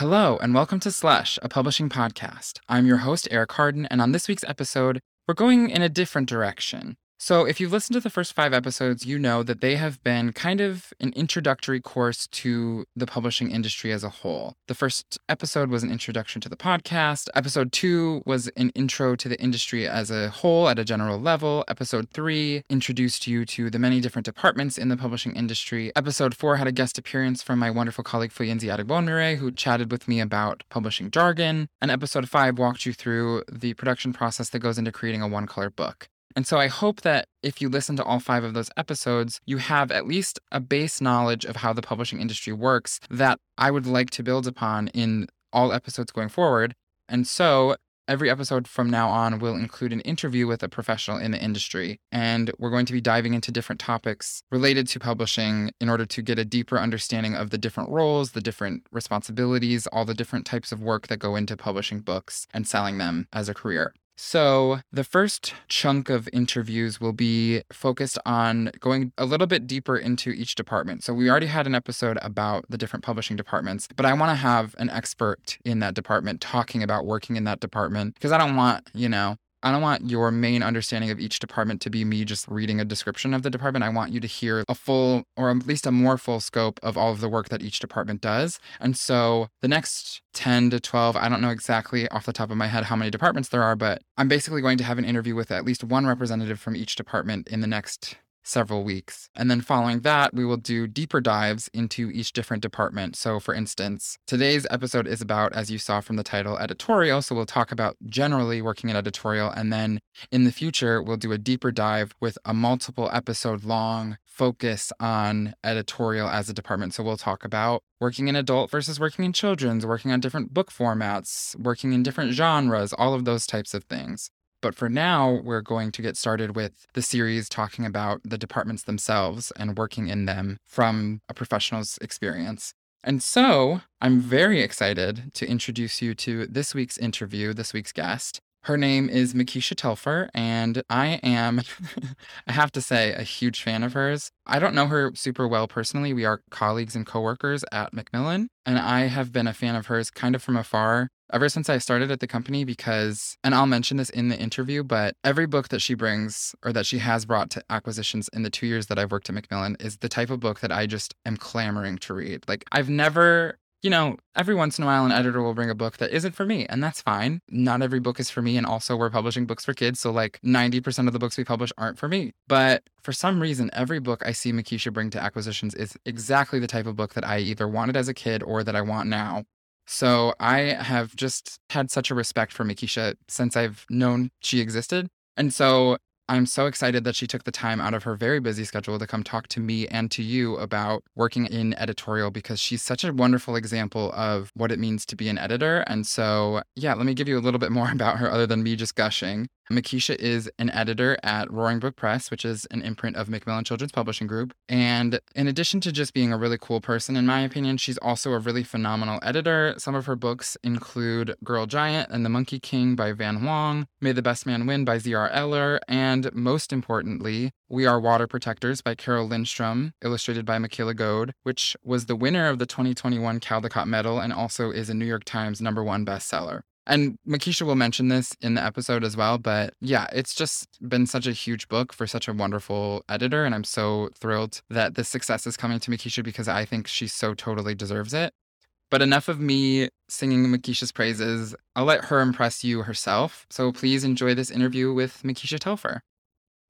Hello, and welcome to Slush, a publishing podcast. I'm your host, Arik Hardin, and on this week's episode, we're going in a different direction. So, if you've listened to the first five episodes, you know that they have been kind of an introductory course to the publishing industry as a whole. The first episode was an introduction to the podcast. Episode two was an intro to the industry as a whole at a general level. Episode three introduced you to the many different departments in the publishing industry. Episode four had a guest appearance from my wonderful colleague Foyinsi Adegbonmire, who chatted with me about publishing jargon. And episode five walked you through the production process that goes into creating a one color book. And so I hope that if you listen to all five of those episodes, you have at least a base knowledge of how the publishing industry works that I would like to build upon in all episodes going forward. And so every episode from now on will include an interview with a professional in the industry. And we're going to be diving into different topics related to publishing in order to get a deeper understanding of the different roles, the different responsibilities, all the different types of work that go into publishing books and selling them as a career. So, the first chunk of interviews will be focused on going a little bit deeper into each department. So, we already had an episode about the different publishing departments, but I want to have an expert in that department talking about working in that department because I don't want, you know, I don't want your main understanding of each department to be me just reading a description of the department. I want you to hear a full, or at least a more full scope of all of the work that each department does. And so the next 10 to 12, I don't know exactly off the top of my head how many departments there are, but I'm basically going to have an interview with at least one representative from each department in the next several weeks. And then following that, we will do deeper dives into each different department. So, for instance, today's episode is about, as you saw from the title, editorial. So, we'll talk about generally working in editorial. And then in the future, we'll do a deeper dive with a multiple episode long focus on editorial as a department. So, we'll talk about working in adult versus working in children's, working on different book formats, working in different genres, all of those types of things. But for now, we're going to get started with the series talking about the departments themselves and working in them from a professional's experience. And so I'm very excited to introduce you to this week's interview, this week's guest. Her name is Mekisha Telfer, and I am, I have to say, a huge fan of hers. I don't know her super well personally. We are colleagues and coworkers at Macmillan, and I have been a fan of hers kind of from afar ever since I started at the company because, and I'll mention this in the interview, but every book that she brings or that she has brought to acquisitions in the two years that I've worked at Macmillan is the type of book that I just am clamoring to read. Like, I've never you know, every once in a while, an editor will bring a book that isn't for me, and that's fine. Not every book is for me. And also, we're publishing books for kids. So, like, 90% of the books we publish aren't for me. But for some reason, every book I see Mekisha bring to acquisitions is exactly the type of book that I either wanted as a kid or that I want now. So I have just had such a respect for Mekisha since I've known she existed. And so I'm so excited that she took the time out of her very busy schedule to come talk to me and to you about working in editorial because she's such a wonderful example of what it means to be an editor. And so, yeah, let me give you a little bit more about her other than me just gushing. Mekisha is an editor at Roaring Brook Press, which is an imprint of Macmillan Children's Publishing Group. And in addition to just being a really cool person, in my opinion, she's also a really phenomenal editor. Some of her books include Girl Giant and The Monkey King by Van Hoang, May the Best Man Win by Z.R. Ellor, and most importantly, We Are Water Protectors by Carole Lindstrom, illustrated by Michaela Goade, which was the winner of the 2021 Caldecott Medal and also is a New York Times number one bestseller. And Mekisha will mention this in the episode as well. But yeah, it's just been such a huge book for such a wonderful editor. And I'm so thrilled that this success is coming to Mekisha because I think she so totally deserves it. But enough of me singing Mekisha's praises. I'll let her impress you herself. So please enjoy this interview with Mekisha Telfer.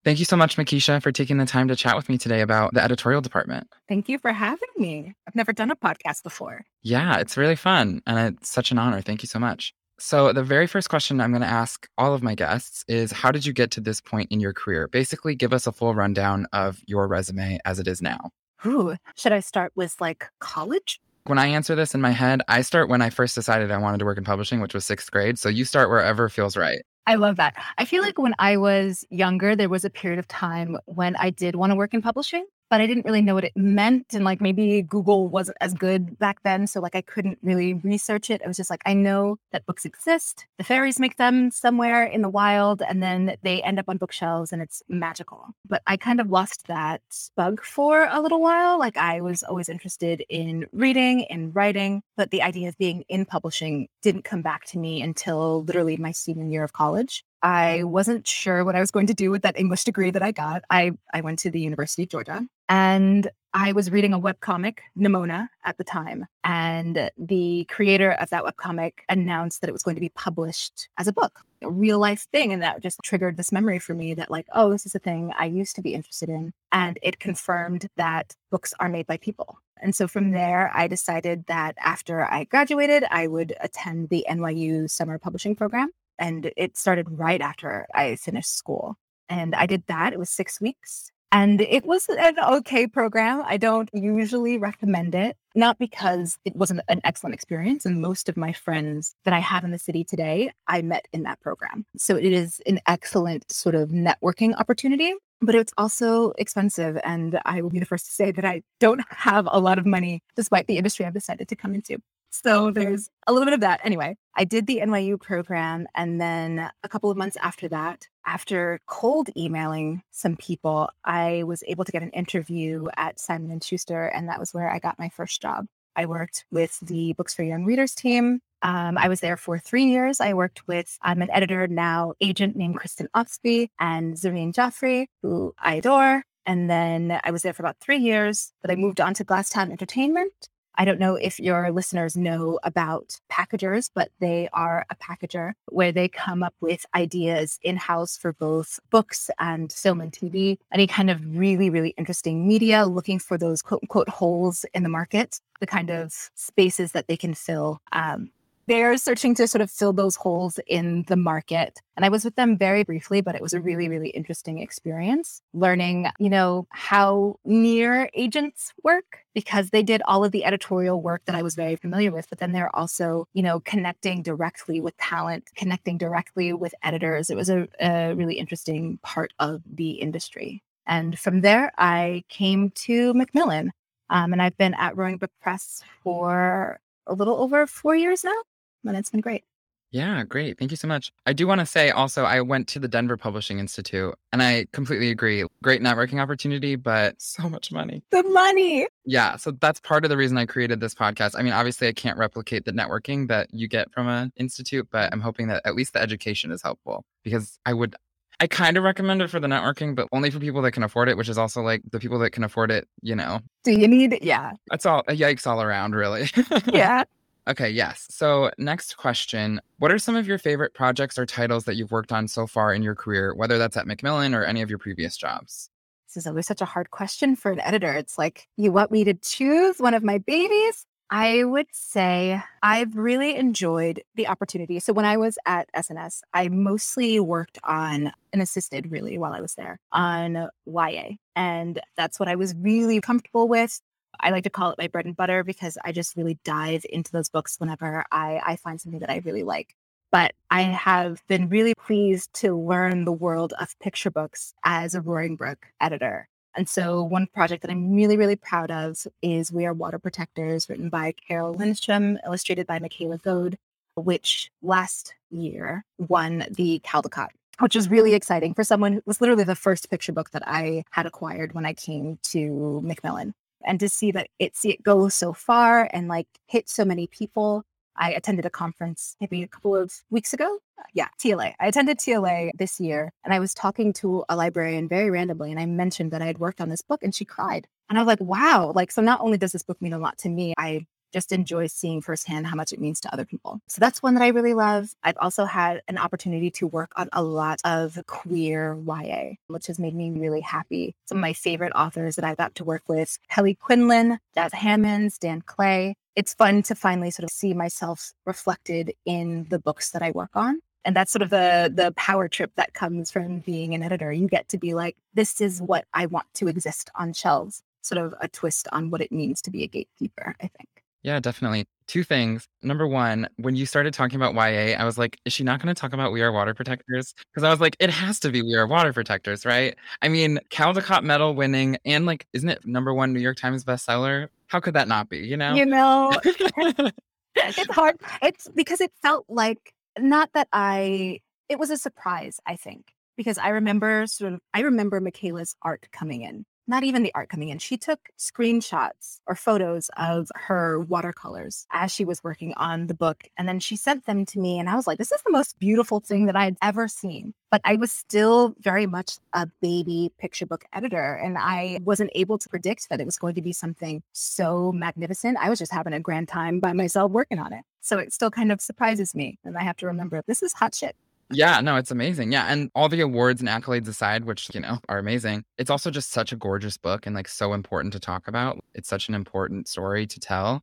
Thank you so much, Mekisha, for taking the time to chat with me today about the editorial department. Thank you for having me. I've never done a podcast before. Yeah, it's really fun. And it's such an honor. Thank you so much. So, the very first question I'm going to ask all of my guests is How did you get to this point in your career? Basically, give us a full rundown of your resume as it is now. Ooh, should I start with like college? When I answer this in my head, I start when I first decided I wanted to work in publishing, which was sixth grade. So, you start wherever feels right. I love that. I feel like when I was younger, there was a period of time when I did want to work in publishing. But I didn't really know what it meant. And like maybe Google wasn't as good back then. So like I couldn't really research it. I was just like, I know that books exist. The fairies make them somewhere in the wild and then they end up on bookshelves and it's magical. But I kind of lost that bug for a little while. Like I was always interested in reading and writing, but the idea of being in publishing didn't come back to me until literally my senior year of college. I wasn't sure what I was going to do with that English degree that I got. I, I went to the University of Georgia and I was reading a webcomic, Nimona, at the time. And the creator of that webcomic announced that it was going to be published as a book, a real life thing. And that just triggered this memory for me that, like, oh, this is a thing I used to be interested in. And it confirmed that books are made by people. And so from there, I decided that after I graduated, I would attend the NYU summer publishing program and it started right after I finished school. And I did that. It was six weeks. And it was an okay program. I don't usually recommend it, not because it wasn't an excellent experience. And most of my friends that I have in the city today, I met in that program. So it is an excellent sort of networking opportunity, but it's also expensive. And I will be the first to say that I don't have a lot of money despite the industry I've decided to come into. So there's a little bit of that. Anyway, I did the NYU program. And then a couple of months after that, after cold emailing some people, I was able to get an interview at Simon and Schuster. And that was where I got my first job. I worked with the Books for Young Readers team. Um, I was there for three years. I worked with, I'm an editor now, agent named Kristin Ostby and Zareen Jaffrey, who I adore. And then I was there for about three years, but I moved on to Glasstown Entertainment. I don't know if your listeners know about packagers, but they are a packager where they come up with ideas in house for both books and film and TV, any kind of really, really interesting media, looking for those quote unquote holes in the market, the kind of spaces that they can fill. Um, they're searching to sort of fill those holes in the market. And I was with them very briefly, but it was a really, really interesting experience learning, you know, how near agents work because they did all of the editorial work that I was very familiar with. But then they're also, you know, connecting directly with talent, connecting directly with editors. It was a, a really interesting part of the industry. And from there, I came to Macmillan. Um, and I've been at Roaring Brook Press for a little over four years now and it's been great. Yeah, great. Thank you so much. I do want to say also, I went to the Denver Publishing Institute and I completely agree. Great networking opportunity, but so much money. The money. Yeah. So that's part of the reason I created this podcast. I mean, obviously, I can't replicate the networking that you get from an institute, but I'm hoping that at least the education is helpful because I would, I kind of recommend it for the networking, but only for people that can afford it, which is also like the people that can afford it, you know. Do you need, yeah. That's all a yikes all around, really. yeah. Okay, yes. So, next question What are some of your favorite projects or titles that you've worked on so far in your career, whether that's at Macmillan or any of your previous jobs? This is always such a hard question for an editor. It's like, you want me to choose one of my babies? I would say I've really enjoyed the opportunity. So, when I was at SNS, I mostly worked on and assisted really while I was there on YA. And that's what I was really comfortable with. I like to call it my bread and butter because I just really dive into those books whenever I, I find something that I really like. But I have been really pleased to learn the world of picture books as a Roaring Brook editor. And so, one project that I'm really, really proud of is We Are Water Protectors, written by Carole Lindstrom, illustrated by Michaela Goade, which last year won the Caldecott which was really exciting for someone who was literally the first picture book that I had acquired when I came to Macmillan and to see that it see it go so far and like hit so many people. I attended a conference maybe a couple of weeks ago. Yeah, TLA. I attended TLA this year and I was talking to a librarian very randomly and I mentioned that I had worked on this book and she cried. And I was like, wow, like, so not only does this book mean a lot to me, I just enjoy seeing firsthand how much it means to other people. So that's one that I really love. I've also had an opportunity to work on a lot of queer YA, which has made me really happy. Some of my favorite authors that I got to work with Kelly Quindlen, Jas Hammonds, Dan Clay. It's fun to finally sort of see myself reflected in the books that I work on and that's sort of the the power trip that comes from being an editor you get to be like this is what i want to exist on shelves sort of a twist on what it means to be a gatekeeper i think yeah, definitely. two things. Number one, when you started talking about YA, I was like, is she not going to talk about We Are Water Protectors? Because I was like, it has to be We Are Water Protectors, right? I mean, Caldecott medal winning and like, isn't it number one New York Times bestseller? How could that not be, you know? You know, it's hard. It's because it felt like not that I, it was a surprise, I think, because I remember sort of, I remember Michaela's art coming in not even the art coming in. She took screenshots or photos of her watercolors as she was working on the book. And then she sent them to me. And I was like, this is the most beautiful thing that I had ever seen. But I was still very much a baby picture book editor. And I wasn't able to predict that it was going to be something so magnificent. I was just having a grand time by myself working on it. So it still kind of surprises me. And I have to remember this is hot shit. Yeah, no, it's amazing. Yeah. And all the awards and accolades aside, which, you know, are amazing, it's also just such a gorgeous book and like so important to talk about. It's such an important story to tell.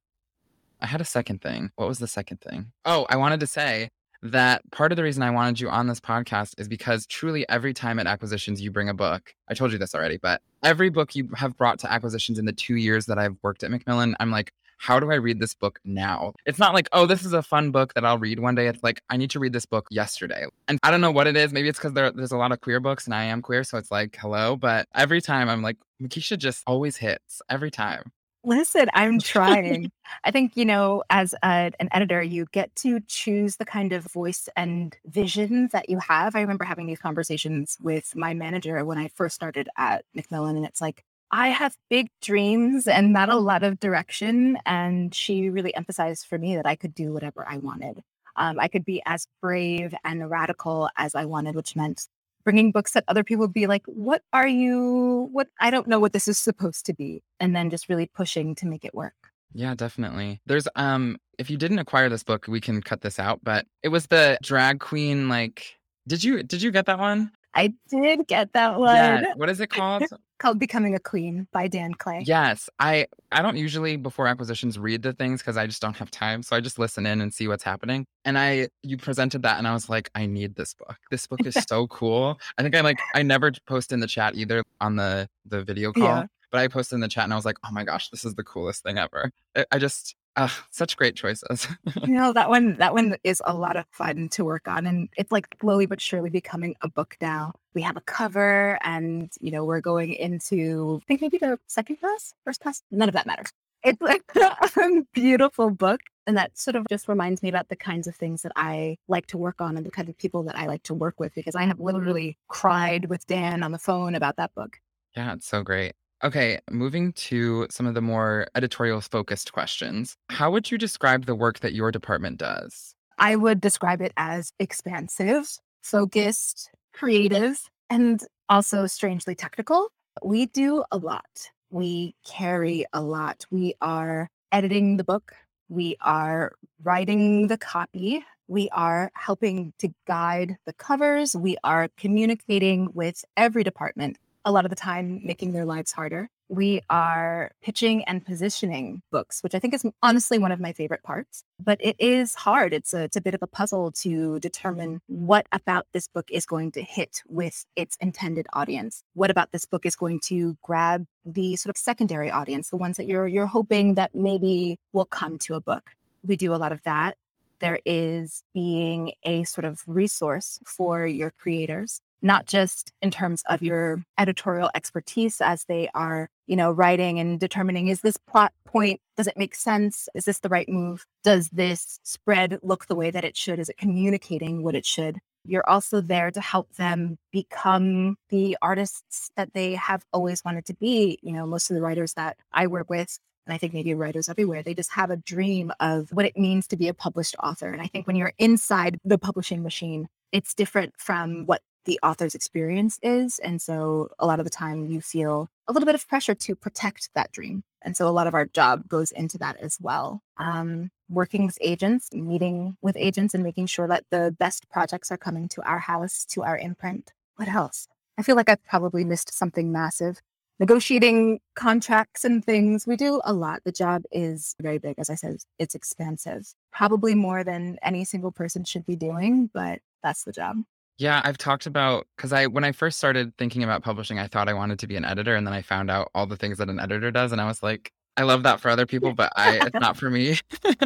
I had a second thing. What was the second thing? Oh, I wanted to say that part of the reason I wanted you on this podcast is because truly every time at acquisitions you bring a book, I told you this already, but every book you have brought to acquisitions in the two years that I've worked at Macmillan, I'm like, how do I read this book now? It's not like, oh, this is a fun book that I'll read one day. It's like, I need to read this book yesterday. And I don't know what it is. Maybe it's because there, there's a lot of queer books and I am queer. So it's like, hello. But every time I'm like, Mekisha just always hits every time. Listen, I'm trying. I think, you know, as a, an editor, you get to choose the kind of voice and vision that you have. I remember having these conversations with my manager when I first started at Macmillan, and it's like, I have big dreams and not a lot of direction. And she really emphasized for me that I could do whatever I wanted. Um, I could be as brave and radical as I wanted, which meant bringing books that other people would be like, What are you? What? I don't know what this is supposed to be. And then just really pushing to make it work. Yeah, definitely. There's um if you didn't acquire this book, we can cut this out, but it was the drag queen like did you did you get that one? I did get that one. Yeah. What is it called? Called Becoming a Queen by Dan Clay. Yes. I I don't usually before acquisitions read the things because I just don't have time. So I just listen in and see what's happening. And I you presented that and I was like, I need this book. This book is so cool. I think I like I never post in the chat either on the the video call. Yeah. But I posted in the chat and I was like, oh my gosh, this is the coolest thing ever. I, just uh, such great choices. you know that one. That one is a lot of fun to work on, and it's like slowly but surely becoming a book now. We have a cover, and you know we're going into I think maybe the second class, first class. None of that matters. It's like a beautiful book, and that sort of just reminds me about the kinds of things that I like to work on and the kind of people that I like to work with. Because I have literally cried with Dan on the phone about that book. Yeah, it's so great. Okay, moving to some of the more editorial focused questions. How would you describe the work that your department does? I would describe it as expansive, focused, creative, and also strangely technical. We do a lot. We carry a lot. We are editing the book, we are writing the copy, we are helping to guide the covers, we are communicating with every department a lot of the time making their lives harder. We are pitching and positioning books, which I think is honestly one of my favorite parts. But it is hard. It's a, it's a bit of a puzzle to determine what about this book is going to hit with its intended audience. What about this book is going to grab the sort of secondary audience, the ones that you're you're hoping that maybe will come to a book. We do a lot of that there is being a sort of resource for your creators not just in terms of your editorial expertise as they are, you know, writing and determining is this plot point, does it make sense? Is this the right move? Does this spread look the way that it should? Is it communicating what it should? You're also there to help them become the artists that they have always wanted to be. You know, most of the writers that I work with and I think maybe writers everywhere, they just have a dream of what it means to be a published author. And I think when you're inside the publishing machine, it's different from what the author's experience is. And so a lot of the time you feel a little bit of pressure to protect that dream. And so a lot of our job goes into that as well. Um, working with agents, meeting with agents, and making sure that the best projects are coming to our house, to our imprint. What else? I feel like I've probably missed something massive. Negotiating contracts and things. We do a lot. The job is very big. As I said, it's expansive, probably more than any single person should be doing, but that's the job. Yeah, I've talked about because I when I first started thinking about publishing, I thought I wanted to be an editor, and then I found out all the things that an editor does, and I was like, I love that for other people, but I it's not for me.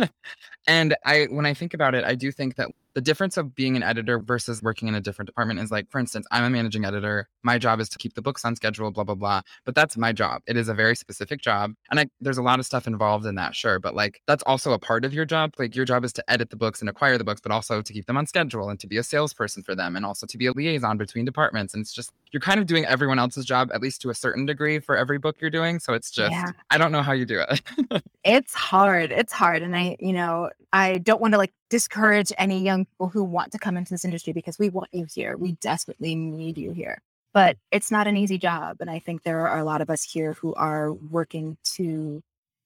and I when I think about it, I do think that the difference of being an editor versus working in a different department is like, for instance, I'm a managing editor. My job is to keep the books on schedule, blah, blah, blah. But that's my job. It is a very specific job. And I, there's a lot of stuff involved in that, sure. But like, that's also a part of your job. Like, your job is to edit the books and acquire the books, but also to keep them on schedule and to be a salesperson for them and also to be a liaison between departments. And it's just, you're kind of doing everyone else's job, at least to a certain degree, for every book you're doing. So it's just, yeah. I don't know how you do it. it's hard. It's hard. And I, you know, I don't want to like discourage any young people who want to come into this industry because we want you here. We desperately need you here. But it's not an easy job. And I think there are a lot of us here who are working to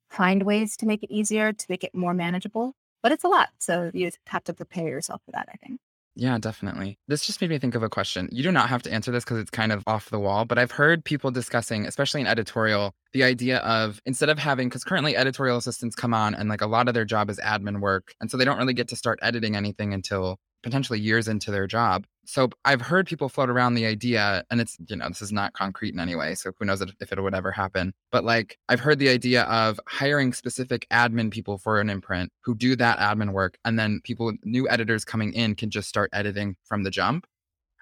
find ways to make it easier, to make it more manageable. But it's a lot. So you have to prepare yourself for that, I think. Yeah, definitely. This just made me think of a question. You do not have to answer this because it's kind of off the wall, but I've heard people discussing, especially in editorial, the idea of instead of having, because currently editorial assistants come on and like a lot of their job is admin work. And so they don't really get to start editing anything until potentially years into their job. So I've heard people float around the idea, and it's, you know, this is not concrete in any way. So who knows if it would ever happen. But like, I've heard the idea of hiring specific admin people for an imprint who do that admin work. And then people, new editors coming in can just start editing from the jump.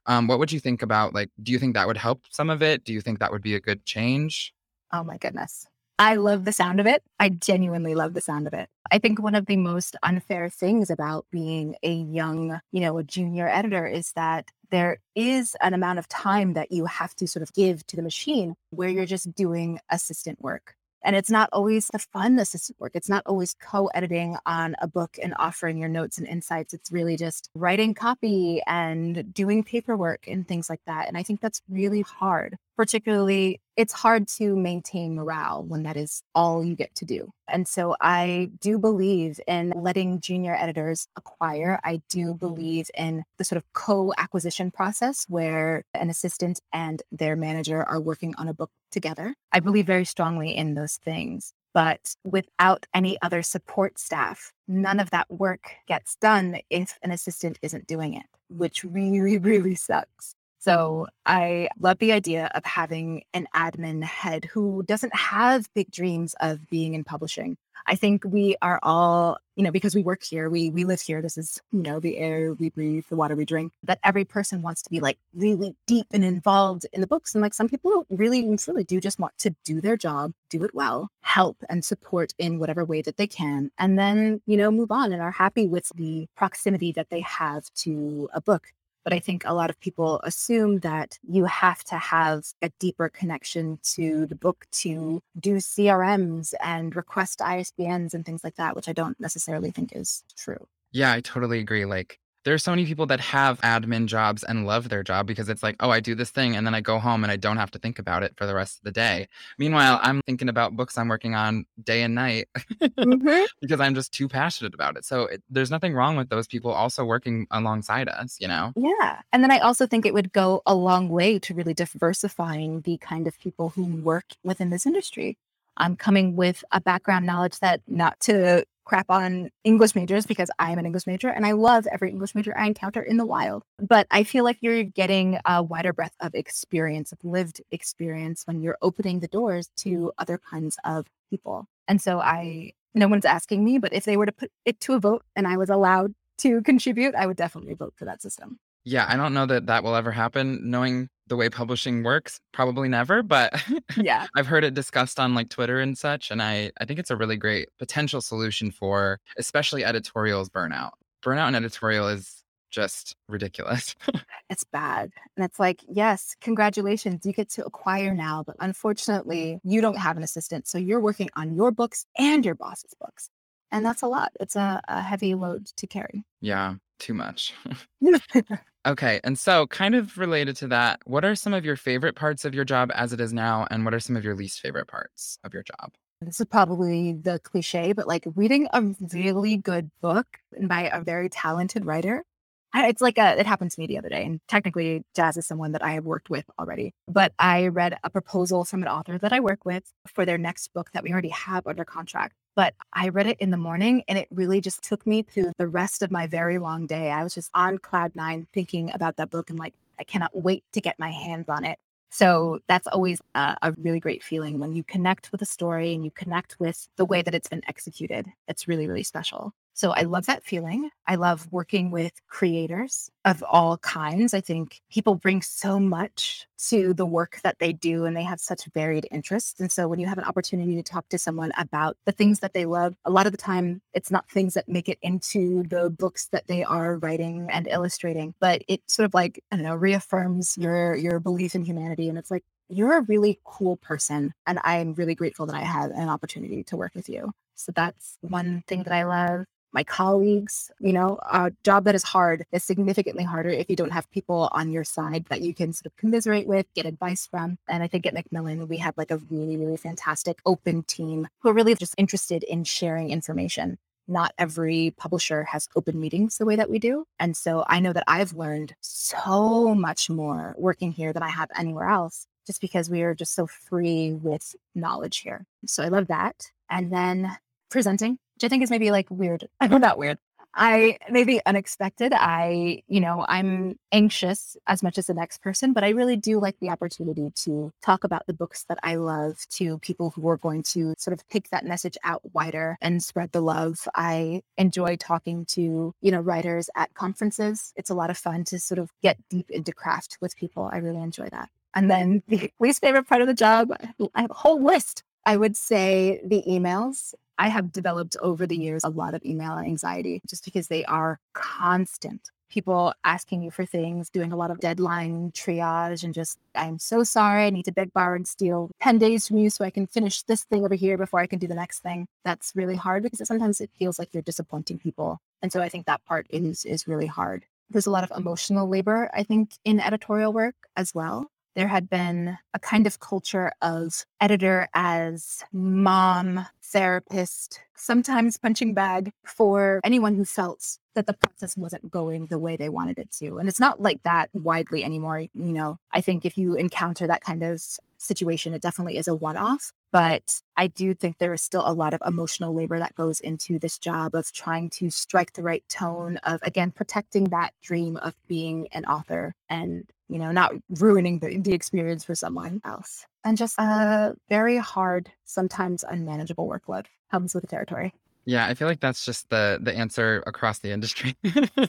Um, what would you think about like, do you think that would help some of it? Do you think that would be a good change? Oh my goodness. I love the sound of it. I genuinely love the sound of it. I think one of the most unfair things about being a young, you know, a junior editor is that there is an amount of time that you have to sort of give to the machine where you're just doing assistant work. And it's not always the fun assistant work. It's not always co editing on a book and offering your notes and insights. It's really just writing copy and doing paperwork and things like that. And I think that's really hard, particularly it's hard to maintain morale when that is all you get to do. And so I do believe in letting junior editors acquire. I do mm-hmm. believe in the sort of co acquisition process where an assistant and their manager are working on a book together. I believe very strongly in those things. But without any other support staff, none of that work gets done if an assistant isn't doing it, which really, really sucks. So I love the idea of having an admin head who doesn't have big dreams of being in publishing. I think we are all, you know, because we work here, we we live here. This is, you know, the air we breathe, the water we drink. That every person wants to be like really deep and involved in the books. And like some people really really do just want to do their job, do it well, help and support in whatever way that they can, and then, you know, move on and are happy with the proximity that they have to a book. But I think a lot of people assume that you have to have a deeper connection to the book to do CRMs and request ISBNs and things like that, which I don't necessarily think is true. Yeah, I totally agree. Like there's so many people that have admin jobs and love their job because it's like, oh, I do this thing and then I go home and I don't have to think about it for the rest of the day. Meanwhile, I'm thinking about books I'm working on day and night mm-hmm. because I'm just too passionate about it. So it, there's nothing wrong with those people also working alongside us, you know? Yeah. And then I also think it would go a long way to really diversifying the kind of people who work within this industry. I'm coming with a background knowledge that not to crap on English majors because I'm an English major and I love every English major I encounter in the wild. But I feel like you're getting a wider breadth of experience, of lived experience when you're opening the doors to mm. other kinds of people. And so I, no one's asking me, but if they were to put it to a vote and I was allowed to contribute, I would definitely vote for that system. Yeah, I don't know that that will ever happen. Knowing the way publishing works, probably never, but yeah, I've heard it discussed on like Twitter and such. And I, I think it's a really great potential solution for especially editorials burnout. Burnout in editorial is just ridiculous. it's bad. And it's like, yes, congratulations, you get to acquire now, but unfortunately, you don't have an assistant. So you're working on your books and your boss's books. And that's a lot. It's a, a heavy load to carry. Yeah, too much. okay. And so, kind of related to that, what are some of your favorite parts of your job as it is now? And what are some of your least favorite parts of your job? This is probably the cliche, but like reading a really good book by a very talented writer it's like a, it happened to me the other day. And technically, Jas is someone that I have worked with already. But I read a proposal from an author that I work with for their next book that we already have under contract. But I read it in the morning and it really just took me through the rest of my very long day. I was just on cloud nine thinking about that book and like, I cannot wait to get my hands on it. So that's always a, a, really great feeling when you connect with a story and you connect with the way that it's been executed. It's really, really special. So I love that feeling. I love working with creators of all kinds. I think people bring so much to the work that they do and they have such varied interests. And so when you have an opportunity to talk to someone about the things that they love, a lot of the time it's not things that make it into the books that they are writing and illustrating, but it sort of like, I don't know, reaffirms your your belief in humanity. And it's like, you're a really cool person. And I'm really grateful that I had an opportunity to work with you. So that's one thing that I love my colleagues. You know, a job that is hard is significantly harder if you don't have people on your side that you can sort of commiserate with, get advice from. And I think at Macmillan, we have like a really, really fantastic open team who are really just interested in sharing information. Not every publisher has open meetings the way that we do. And so I know that I've learned so much more working here than I have anywhere else just because we are just so free with knowledge here. So I love that. And then presenting which I think is maybe like weird. I'm not weird. I maybe unexpected. I, you know, I'm anxious as much as the next person, but I really do like the opportunity to talk about the books that I love to people who are going to sort of take that message out wider and spread the love. I enjoy talking to, you know, writers at conferences. It's a lot of fun to sort of get deep into craft with people. I really enjoy that. And then the least favorite part of the job, I have a whole list. I would say the emails. I have developed over the years a lot of email anxiety just because they are constant. People asking you for things, doing a lot of deadline triage, and just, I'm so sorry. I need to beg, borrow, and steal 10 days from you so I can finish this thing over here before I can do the next thing. That's really hard because sometimes it feels like you're disappointing people. And so I think that part is, is really hard. There's a lot of emotional labor, I think, in editorial work as well there had been a kind of culture of editor as mom, therapist, sometimes punching bag for anyone who felt that the process wasn't going the way they wanted it to. And it's not like that widely anymore. You know, I think if you encounter that kind of situation, it definitely is a one off. But I do think there is still a lot of emotional labor that goes into this job of trying to strike the right tone of, again, protecting that dream of being an author and you know, not ruining the, the experience for someone else. And just a very hard, sometimes unmanageable workload comes with the territory. Yeah, I feel like that's just the the answer across the industry.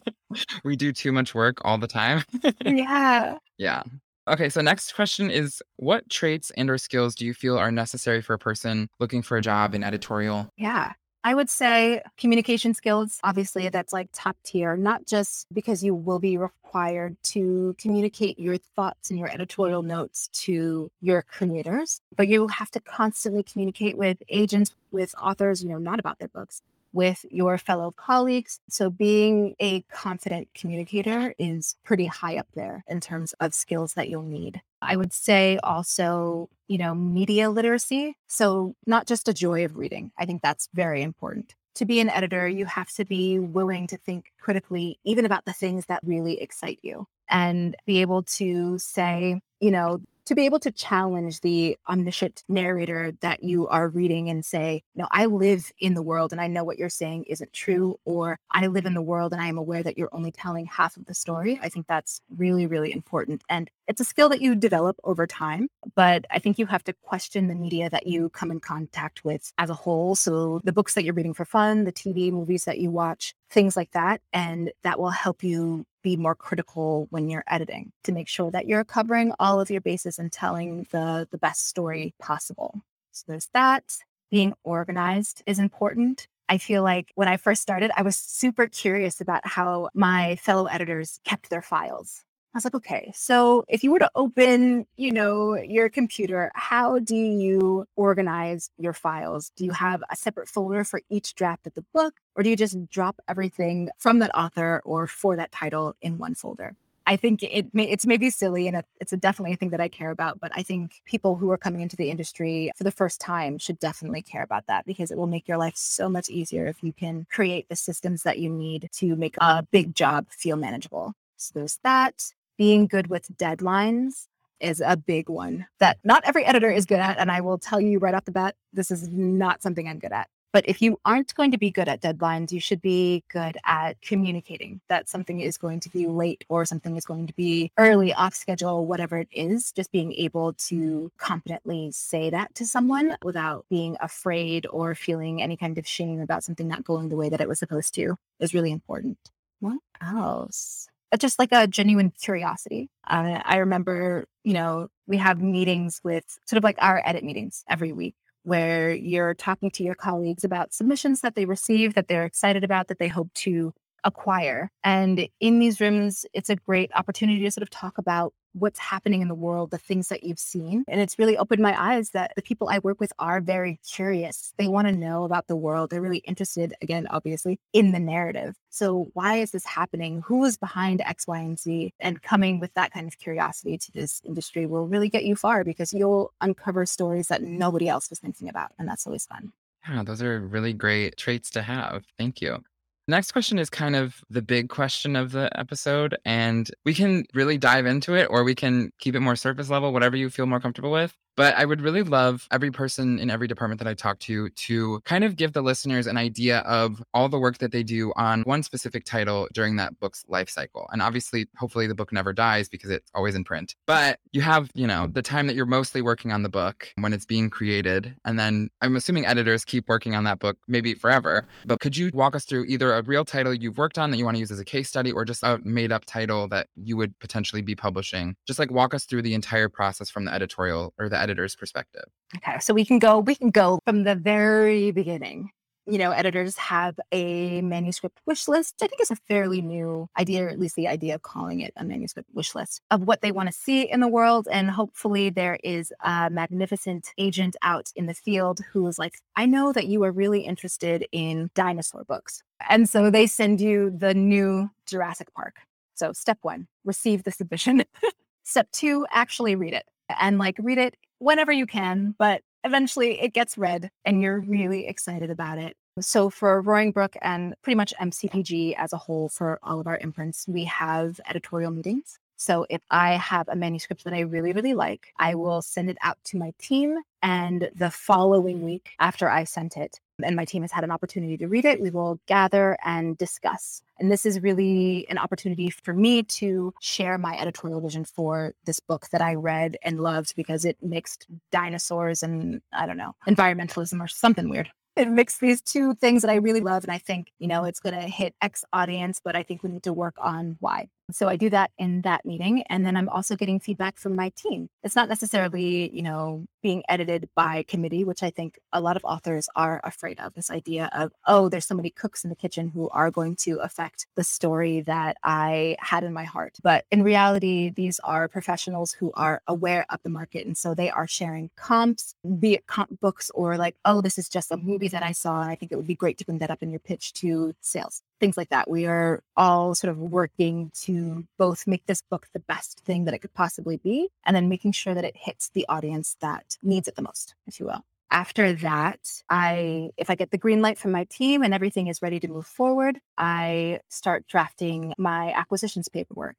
we do too much work all the time. yeah. Yeah. Okay, so next question is what traits and or skills do you feel are necessary for a person looking for a job in editorial? Yeah. I would say communication skills, obviously, that's like top tier, not just because you will be required to communicate your thoughts and your editorial notes to your creators, but you have to constantly communicate with agents, with authors, you know, not about their books, with your fellow colleagues. So being a confident communicator is pretty high up there in terms of skills that you'll need. I would say also, you know, media literacy. So not just a joy of reading. I think that's very important. To be an editor, you have to be willing to think critically, even about the things that really excite you, and be able to say, you know, to be able to challenge the omniscient narrator that you are reading and say, no, I live in the world and I know what you're saying isn't true, or I live in the world and I am aware that you're only telling half of the story. I think that's really, really important. And it's a skill that you develop over time, but I think you have to question the media that you come in contact with as a whole. So the books that you're reading for fun, the TV, movies that you watch, things like that. And that will help you be more critical when you're editing to make sure that you're covering all of your bases and telling the, the best story possible. So there's that. Being organized is important. I feel like when I first started, I was super curious about how my fellow editors kept their files. I was like, okay, so if you were to open, you know, your computer, how do you organize your files? Do you have a separate folder for each draft of the book, or do you just drop everything from that author or for that title in one folder? I think it may, it's maybe silly and it's a definitely a thing that I care about, but I think people who are coming into the industry for the first time should definitely care about that because it will make your life so much easier if you can create the systems that you need to make a big job feel manageable. So there's that being good with deadlines is a big one that not every editor is good at. And I will tell you right off the bat, this is not something I'm good at. But if you aren't going to be good at deadlines, you should be good at communicating that something is going to be late or something is going to be early, off schedule, whatever it is. Just being able to competently say that to someone without being afraid or feeling any kind of shame about something not going the way that it was supposed to is really important. What else? Uh, just like a genuine curiosity. Uh, I remember, you know, we have meetings with sort of like our edit meetings every week where you're talking to your colleagues about submissions that they receive that they're excited about that they hope to acquire. And in these rooms, it's a great opportunity to sort of talk about what's happening in the world, the things that you've seen. And it's really opened my eyes that the people I work with are very curious. They want to know about the world. They're really interested, again, obviously, in the narrative. So, why is this happening? Who is behind X, Y, and Z? And coming with that kind of curiosity to this industry will really get you far because you'll uncover stories that nobody else was thinking about. And that's always fun. Yeah, those are really great traits to have. Thank you. Next question is kind of the big question of the episode, and we can really dive into it or we can keep it more surface level, whatever you feel more comfortable with. But I would really love every person in every department that I talk to to kind of give the listeners an idea of all the work that they do on one specific title during that book's life cycle. And obviously, hopefully, the book never dies because it's always in print. But you have, you know, the time that you're mostly working on the book when it's being created. And then I'm assuming editors keep working on that book maybe forever. But could you walk us through either a real title you've worked on that you want to use as a case study or just a made up title that you would potentially be publishing? Just like walk us through the entire process from the editorial or the editor editor's perspective? Okay, so we can go we can go from the very beginning. You know, editors have a manuscript wish list. I think it's a fairly new idea, or at least the idea of calling it a manuscript wish list of what they want to see in the world. And hopefully, there is a magnificent agent out in the field who is like, I know that you are really interested in dinosaur books. And so they send you the new Jurassic Park. So, step one, receive the submission. step two, actually read it and like read it whenever you can, but eventually it gets read and you're really excited about it. So for Roaring Brook and pretty much MCPG as a whole for all of our imprints, we have editorial meetings. So if I have a manuscript that I really, really like, I will send it out to my team. And the following week after I sent it, and my team has had an opportunity to read it, we will gather and discuss. And this is really an opportunity for me to share my editorial vision for this book that I read and loved because it mixed dinosaurs and I don't know, environmentalism or something weird it mixed these two things that I really love. And I think, you know, it's going to hit X audience, but I think we need to work on Y. So I do that in that meeting. And then I'm also getting feedback from my team. It's not necessarily, you know, being edited by committee, which I think a lot of authors are afraid of this idea of, oh, there's so many cooks in the kitchen who are going to affect the story that I had in my heart. But in reality, these are professionals who are aware of the market. And so they are sharing comps, be it comp books or like, oh, this is just a movie that I saw. And I think it would be great to bring that up in your pitch to sales things like that. We are all sort of working to both make this book the best thing that it could possibly be, and then making sure that it hits the audience that needs it the most, if you will. After that, I, if I get the green light from my team and everything is ready to move forward, I start drafting my acquisitions paperwork.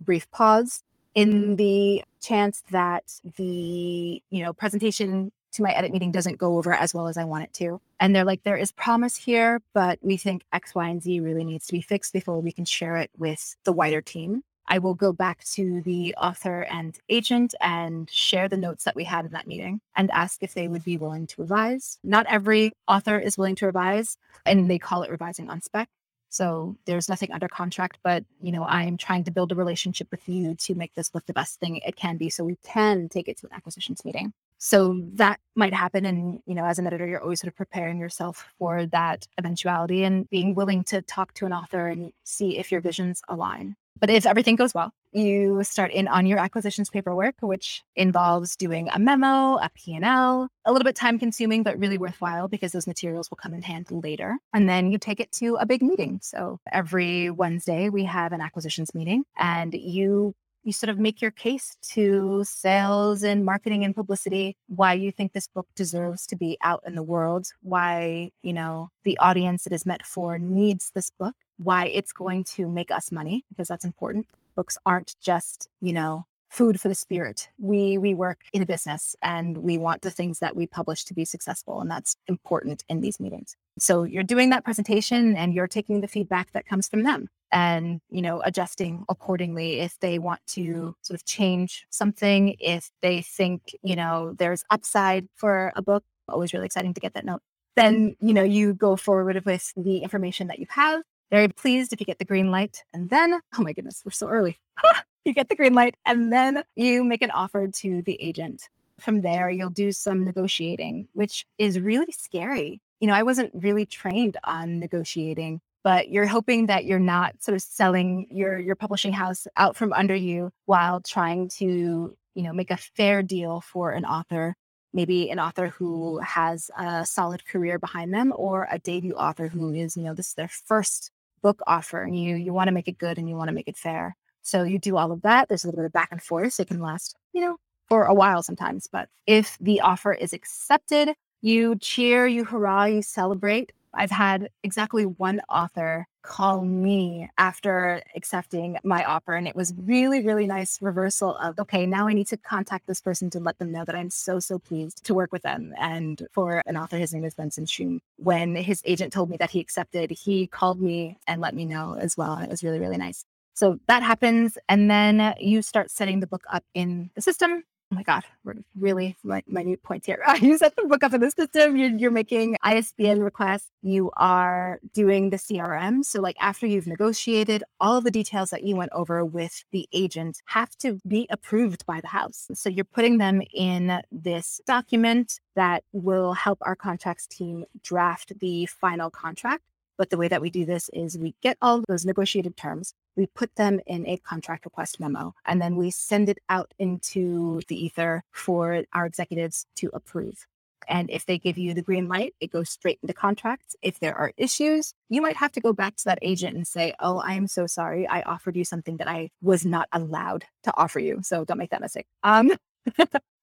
Brief pause in the chance that the you know presentation to my edit meeting doesn't go over as well as I want it to. And they're like, there is promise here, but we think X, Y, and Z really needs to be fixed before we can share it with the wider team. I will go back to the author and agent and share the notes that we had in that meeting and ask if they would be willing to revise. Not every author is willing to revise, and they call it revising on spec. So there's nothing under contract, but you know, I'm trying to build a relationship with you to make this look the best thing it can be so we can take it to an acquisitions meeting. So that might happen. And, you know, as an editor, you're always sort of preparing yourself for that eventuality and being willing to talk to an author and see if your visions align. But if everything goes well, you start in on your acquisitions paperwork, which involves doing a memo, a P&L, a little bit time consuming, but really worthwhile because those materials will come in hand later. And then you take it to a big meeting. So every Wednesday, we have an acquisitions meeting and you you sort of make your case to sales and marketing and publicity why you think this book deserves to be out in the world why you know the audience it is meant for needs this book why it's going to make us money because that's important books aren't just you know food for the spirit. We we work in a business and we want the things that we publish to be successful and that's important in these meetings. So you're doing that presentation and you're taking the feedback that comes from them and you know adjusting accordingly if they want mm-hmm. to sort of change something if they think you know there's upside for a book always really exciting to get that note. Mm-hmm. Then you know you go forward with the information that you have. Very pleased if you get the green light and then oh my goodness we're so early. You get the green light and then you make an offer to the agent. From there, mm-hmm. you'll do some negotiating, which is really scary. You know, I wasn't really trained on negotiating, but you're hoping that you're not sort of selling your your publishing house out from under you while trying to, you know, make a fair deal for an author maybe an author who has a solid career behind them or a debut author who is you know this is their first book offer and you you want to make it good and you want to make it fair so you do all of that. There's a little bit of back and forth. so It can last, you know, for a while sometimes. But if the offer is accepted, you cheer, you hurrah, you celebrate. I've had exactly one author call me after accepting my offer. And it was really, really nice reversal of, okay, now I need to contact this person to let them know that I'm so, so pleased to work with them. And for an author, his name is Benson Shum. When his agent told me that he accepted, he called me and let me know as well. It was really, really nice. So that happens. And then you start setting the book up in the system. Oh my God, we're really minute points here. you set the book up in the system, you're, you're making ISBN requests, you are doing the CRM. So, like, after you've negotiated, all the details that you went over with the agent have to be approved by the house. So, you're putting them in this document that will help our contracts team draft the final contract. But the way that we do this is we get all those negotiated terms, we put them in a contract request memo, and then we send it out into the ether for our executives to approve. And if they give you the green light, it goes straight into contracts. If there are issues, you might have to go back to that agent and say, Oh, I am so sorry. I offered you something that I was not allowed to offer you. So don't make that mistake. Um,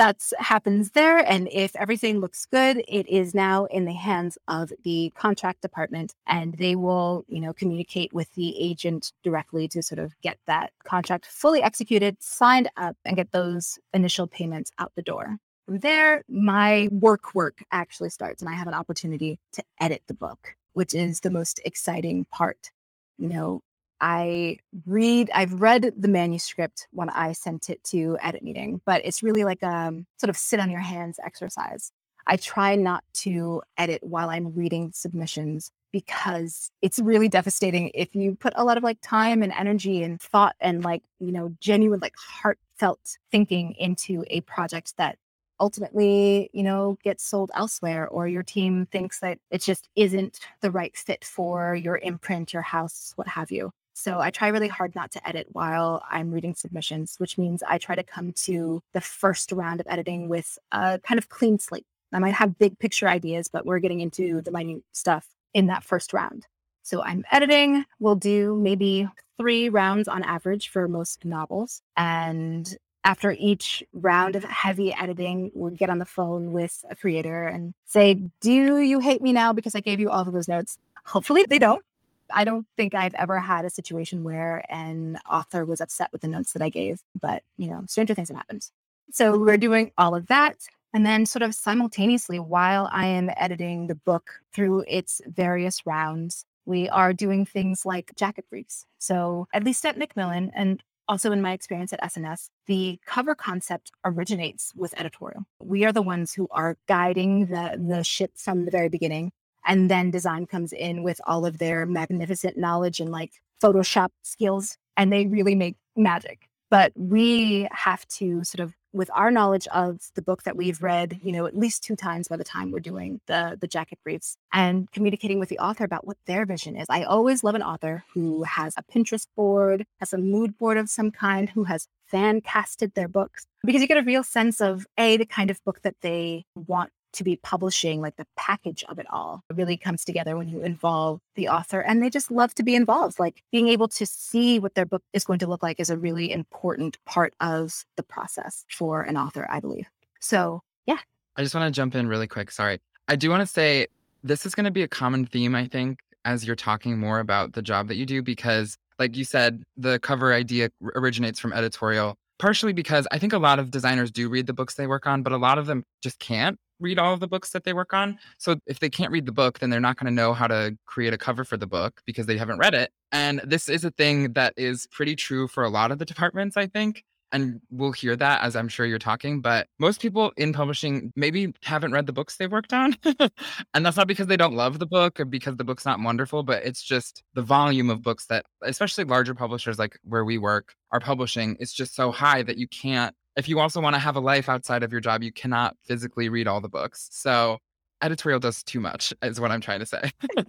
that happens there. And if everything looks good, it is now in the hands of the contract department and they will, you know, communicate with the agent directly to sort of get that contract fully executed, signed up, and get those initial payments out the door. From there, my work work actually starts and I have an opportunity to edit the book, which is the most exciting part. You know, I read, I've read the manuscript when I sent it to edit meeting, but it's really like a um, sort of sit on your hands exercise. I try not to edit while I'm reading submissions because it's really devastating if you put a lot of like time and energy and thought and like, you know, genuine, like heartfelt thinking into a project that ultimately, you know, gets sold elsewhere or your team thinks that it just isn't the right fit for your imprint, your house, what have you. So I try really hard not to edit while I'm reading submissions, which means I try to come to the first round of editing with a kind of clean slate. I might have big picture ideas, but we're getting into the minute stuff in that first round. So I'm editing. We'll do maybe three rounds on average for most novels. And after each round of heavy editing, we'll get on the phone with a creator and say, Do you hate me now because I gave you all of those notes? Hopefully they don't. I don't think I've ever had a situation where an author was upset with the notes that I gave, but you know, stranger things have happened. So we're doing all of that. And then, sort of simultaneously, while I am editing the book through its various rounds, we are doing things like jacket briefs. So, at least at Macmillan, and also in my experience at S&S, the cover concept originates with editorial. We are the ones who are guiding the, the ship from the very beginning and then design comes in with all of their magnificent knowledge and like Photoshop skills, and they really make magic. But we have to sort of, with our knowledge of the book that we've mm-hmm. read, you know, at least two times by the time we're doing the the jacket briefs and communicating with the author about what their vision is. I always love an author who has a Pinterest board, has a mood board of some kind, who has fan casted their books because you get a real sense of a the kind of book that they want to be publishing, like the package of it all really comes together when you involve the author and they just love to be involved. Like being able to see what their book is going to look like is a really important part of the process for an author, I believe. So, yeah. I just want to jump in really quick. Sorry. I do want to say this is going to be a common theme, I think, as you're talking more about the job that you do, because like you said, the cover idea originates from editorial partially because I think a lot of designers do read the books they work on, but a lot of them just can't read all of the books that they work on. So if they can't read the book, then they're not going to know how to create a cover for the book because they haven't read it. And this is a thing that is pretty true for a lot of the departments, I think and we'll hear that as I'm sure you're talking, but most people in publishing maybe haven't read the books they've worked on. and that's not because they don't love the book or because the book's not wonderful, but it's just the volume of books that, especially larger publishers like where we work, are publishing is just so high that you can't, if you also want to have a life outside of your job, you cannot physically read all the books. So editorial does too much is what i'm trying to say.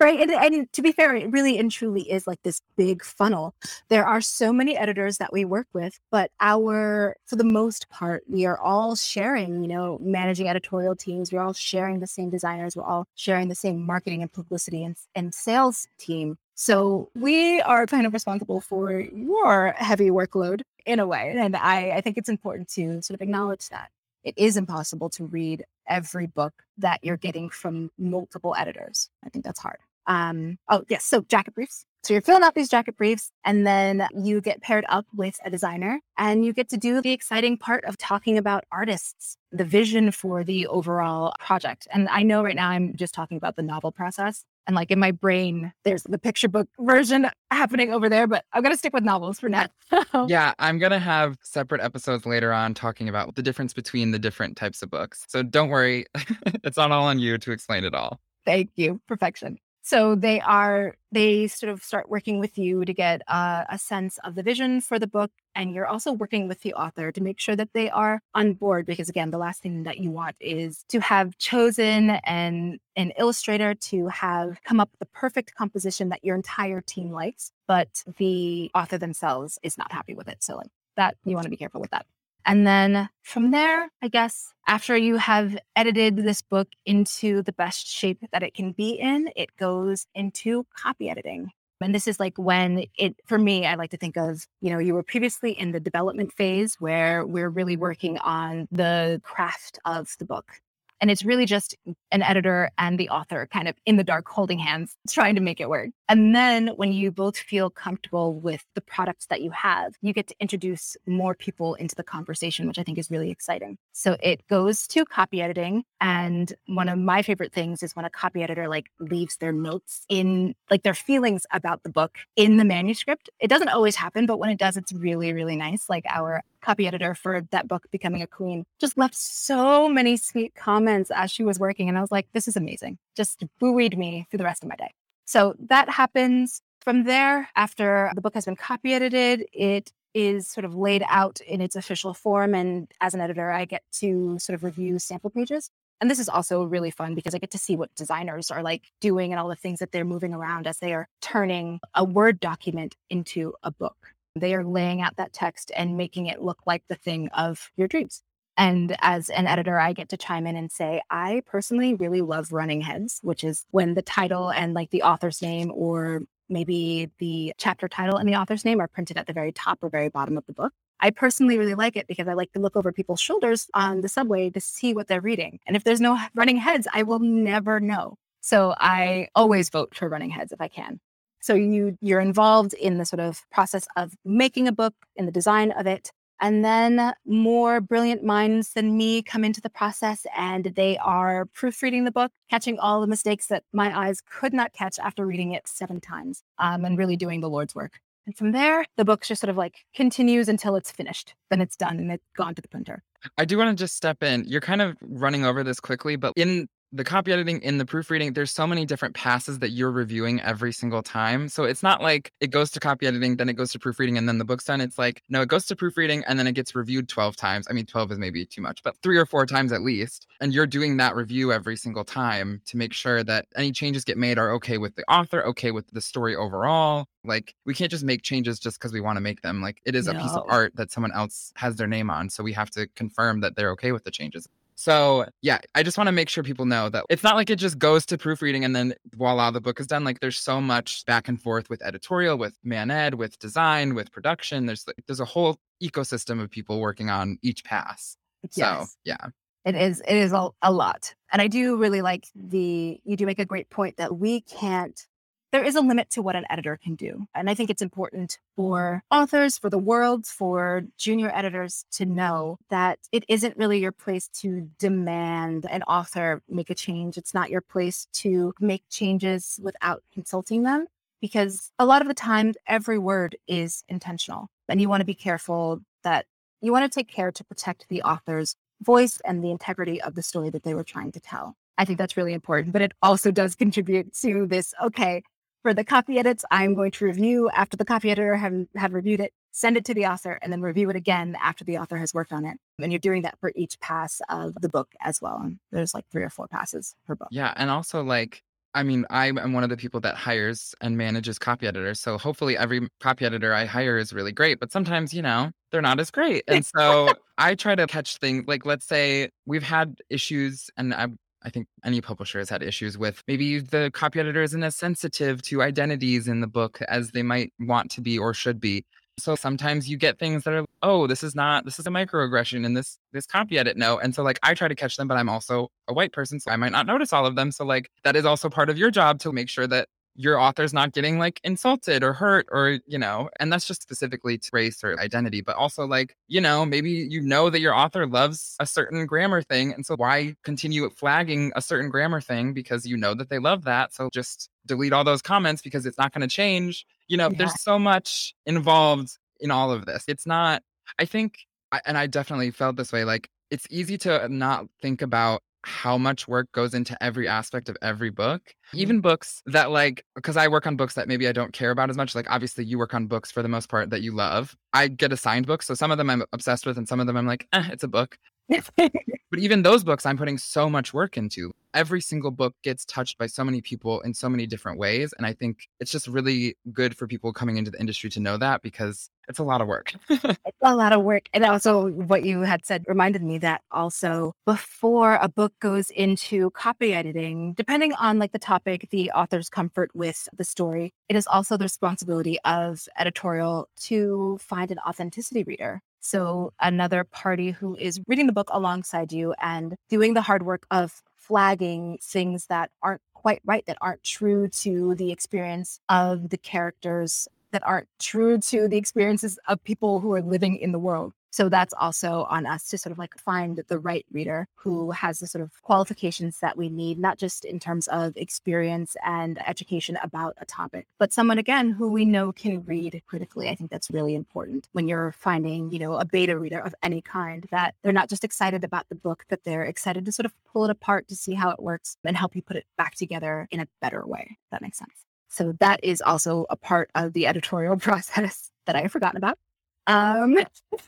Right and, and to be fair it really and truly is like this big funnel. There are so many editors that we work with but our for the most part we are all sharing you know managing editorial teams. We're all sharing the same designers. We're all sharing the same marketing and publicity and, and sales team. So we are kind of responsible for your heavy workload in a way and i i think it's important to sort of acknowledge that it is impossible to read every book that you're getting from multiple editors. I think that's hard. Um, oh, yes. So, jacket briefs. So, you're filling out these jacket briefs, and then you get paired up with a designer, and you get to do the exciting part of talking about artists, the vision for the overall project. And I know right now I'm just talking about the novel process, and like in my brain, there's the picture book version happening over there, but I'm going to stick with novels for now. yeah, I'm going to have separate episodes later on talking about the difference between the different types of books. So don't worry, it's not all on you to explain it all. Thank you. Perfection. So they are, they sort of start working with you to get uh, a sense of the vision for the book. And you're also working with the author to make sure that they are on board. Because again, the last thing that you want is to have chosen an, an illustrator to have come up with the perfect composition that your entire team likes, but the author themselves is not happy with it. So, like that, you want to be careful with that. And then from there, I guess, after you have edited this book into the best shape that it can be in, it goes into copy editing. And this is like when it, for me, I like to think of, you know, you were previously in the development phase where we're really working on the craft of the book. And it's really just an editor and the author kind of in the dark holding hands, trying to make it work. And then when you both feel comfortable with the products that you have, you get to introduce more people into the conversation, which I think is really exciting. So it goes to copy editing. And one of my favorite things is when a copy editor like leaves their notes in like their feelings about the book in the manuscript. It doesn't always happen, but when it does, it's really, really nice. Like our copy editor for that book, Becoming a Queen, just left so many sweet comments as she was working. And I was like, this is amazing. Just buoyed me through the rest of my day. So that happens. From there, after the book has been copy edited, it is sort of laid out in its official form. And as an editor, I get to sort of review sample pages. And this is also really fun because I get to see what designers are like doing and all the things that they're moving around as they are turning a Word document into a book. They are laying out that text and making it look like the thing of your dreams. And as an editor, I get to chime in and say, I personally really love running heads, which is when the title and like the author's name or maybe the chapter title and the author's name are printed at the very top or very bottom of the book. I personally really like it because I like to look over people's shoulders on the subway to see what they're reading. And if there's no running heads, I will never know. So I always vote for running heads if I can. So you you're involved in the sort of process of making a book, in the design of it, and then more brilliant minds than me come into the process and they are proofreading the book, catching all the mistakes that my eyes could not catch after reading it seven times, um, and really doing the Lord's work. And from there, the book just sort of like continues until it's finished. Then it's done and it's gone to the printer. I do want to just step in. You're kind of running over this quickly, but in the copy editing in the proofreading, there's so many different passes that you're reviewing every single time. So it's not like it goes to copy editing, then it goes to proofreading, and then the book's done. It's like, no, it goes to proofreading and then it gets reviewed 12 times. I mean, 12 is maybe too much, but three or four times at least. And you're doing that review every single time to make sure that any changes get made are okay with the author, okay with the story overall. Like, we can't just make changes just because we want to make them. Like, it is no. a piece of art that someone else has their name on. So we have to confirm that they're okay with the changes. So yeah, I just want to make sure people know that it's not like it just goes to proofreading and then voila, the book is done. Like there's so much back and forth with editorial, with man ed, with design, with production. There's like there's a whole ecosystem of people working on each pass. Yes. So yeah. It is it is a, a lot. And I do really like the you do make a great point that we can't there is a limit to what an editor can do. And I think it's important for authors, for the world, for junior editors to know that it isn't really your place to demand an author make a change. It's not your place to make changes without consulting them because a lot of the time, every word is intentional. And you want to be careful that you want to take care to protect the author's voice and the integrity of the story that they were trying to tell. I think that's really important, but it also does contribute to this. Okay, for the copy edits, I'm going to review after the copy editor have, have reviewed it, send it to the author, and then review it again after the author has worked on it. And you're doing that for each pass of the book as well. And there's like three or four passes per book. Yeah. And also, like, I mean, I am one of the people that hires and manages copy editors. So hopefully every copy editor I hire is really great, but sometimes, you know, they're not as great. And so I try to catch things like, let's say we've had issues, and I, I think any publisher has had issues with maybe the copy editor isn't as sensitive to identities in the book as they might want to be or should be. So sometimes you get things that are, oh, this is not, this is a microaggression in this this copy edit note. And so like I try to catch them, but I'm also a white person, so I might not notice all of them. So like that is also part of your job to make sure that your author's not getting like insulted or hurt or you know and that's just specifically to race or identity but also like you know maybe you know that your author loves a certain grammar thing and so why continue flagging a certain grammar thing because you know that they love that so just delete all those comments because it's not going to change you know yeah. there's so much involved in all of this it's not i think and i definitely felt this way like it's easy to not think about how much work goes into every aspect of every book. Mm-hmm. Even books that like because I work on books that maybe I don't care about as much. Like obviously you work on books for the most part that you love. I get assigned books, so some of them I'm obsessed with, and some of them I'm like, eh, it's a book. but even those books I'm putting so much work into. Every single book gets touched by so many people in so many different ways. And I think it's just really good for people coming into the industry to know that because it's a lot of work. it's a lot of work. And also, what you had said reminded me that also before a book goes into copy editing, depending on like the topic, the author's comfort with the story, it is also the responsibility of editorial to find an authenticity reader. So, another party who is reading the book alongside you and doing the hard work of flagging things that aren't quite right, that aren't true to the experience of the characters, that aren't true to the experiences of people who are living in the world. So that's also on us to sort of like find the right reader who has the sort of qualifications that we need, not just in terms of experience and education about a topic, but someone again who we know can read critically. I think that's really important when you're finding, you know, a beta reader of any kind that they're not just excited about the book, that they're excited to sort of pull it apart to see how it works and help you put it back together in a better way. that makes sense. So that is also a part of the editorial process that I have forgotten about. Um,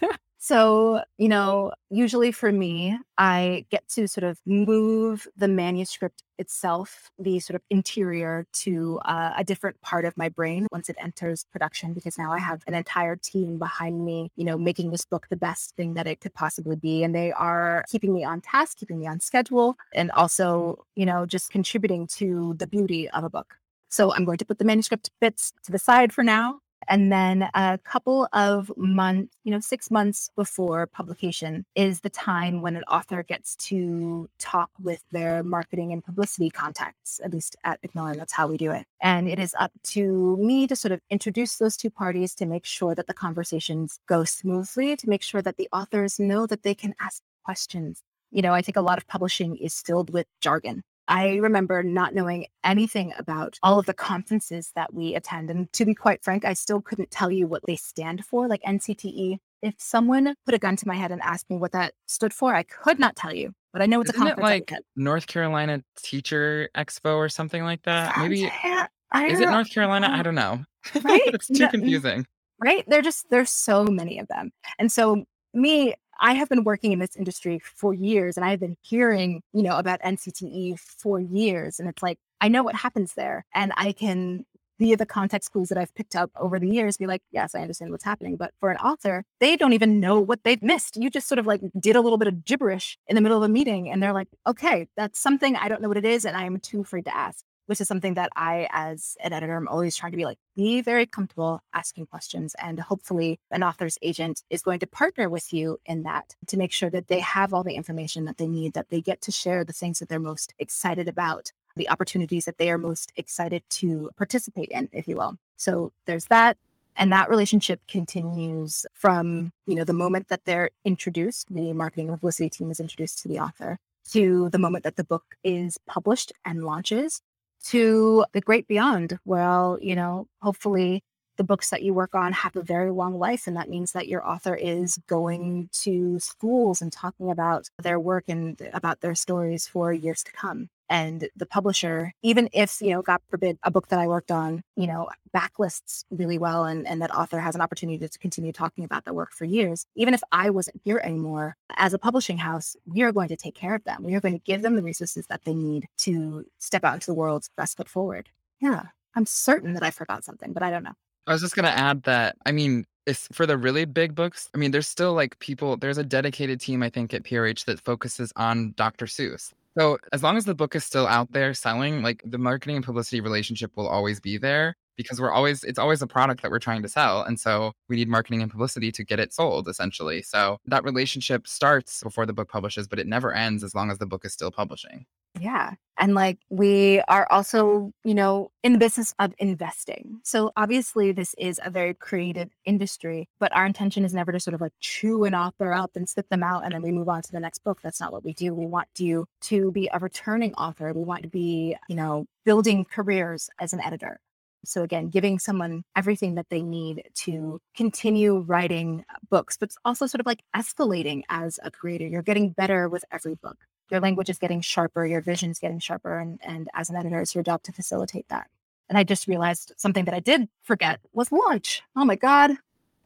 So, you know, usually for me, I get to sort of move the manuscript itself, the sort of interior, to uh, a different part of my brain once it enters production, because now I have an entire team behind me, you know, making this book the best thing that it could possibly be. And they are keeping me on task, keeping me on schedule, and also, you know, just contributing to the beauty of a book. So I'm going to put the manuscript bits to the side for now and then a couple of months, you know, six months before publication is the time when an author gets to talk with their marketing and publicity contacts, at least at Macmillan. That's how we do it. And it is up to me to sort of introduce those two parties to make sure that the conversations go smoothly, to make sure that the authors know that they can ask questions. You know, I think a lot of publishing is filled with jargon I remember not knowing anything about all of the conferences that we attend. And to be quite frank, I still couldn't tell you what they stand for, like NCTE. If someone put a gun to my head and asked me what that stood for, I could not tell you. But I know it's Isn't a conference. It like North Carolina Teacher Expo or something like that. Maybe is it North Carolina? I don't know. Right? it's too confusing. Right? They're just there's so many of them. And so me I have been working in this industry for years and I've been hearing, you know, about NCTE for years. And it's like, I know what happens there. And I can, via the context clues that I've picked up over the years, be like, yes, I understand what's happening. But for an author, they don't even know what they've missed. You just sort of like did a little bit of gibberish in the middle of a meeting. And they're like, okay, that's something I don't know what it is. And I am too afraid to ask which is something that I, as an editor, I'm always trying to be like, be very comfortable asking questions. And hopefully, an author's agent is going to partner with you in that to make sure that they have all the information that they need, that they get to share the things that they're most excited about. the opportunities that they are most excited to participate in, if you will. So there's that. And that relationship continues from, you know, the moment that they're introduced, the marketing and publicity team is introduced to the author, to the moment that the book is published and launches, to the great beyond. Well, you know, hopefully the books that you work on have a very long life. And that means that your author is going to schools and talking about their work and about their stories for years to come. And the publisher, even if, you know, God forbid, a book that I worked on, you know, backlists really well and, and that author has an opportunity to continue talking about the work for years, even if I wasn't here anymore, as a publishing house, we are going to take care of them. We are going to give them the resources that they need to step out into the world's best foot forward. Yeah. I'm certain that I forgot something, but I don't know. I was just gonna add that I mean, it's for the really big books. I mean, there's still like people. There's a dedicated team I think at PRH that focuses on Dr. Seuss. So as long as the book is still out there selling, like the marketing and publicity relationship will always be there because we're always it's always a product that we're trying to sell and so we need marketing and publicity to get it sold essentially so that relationship starts before the book publishes but it never ends as long as the book is still publishing yeah. And like we are also, you know, in the business of investing. So obviously this is a very creative industry, but our intention is never to sort of like chew an author up and spit them out and then we move on to the next book. That's not what we do. We want you to be a returning author. We want to be, you know, building careers as an editor. So again, giving someone everything that they need to continue writing uh, books, but also sort of like escalating as a creator. You're getting better with every book your language is getting sharper, your vision is getting sharper. And, and as an editor, it's your job to facilitate that. And I just realized something that I did forget was launch. Oh my God.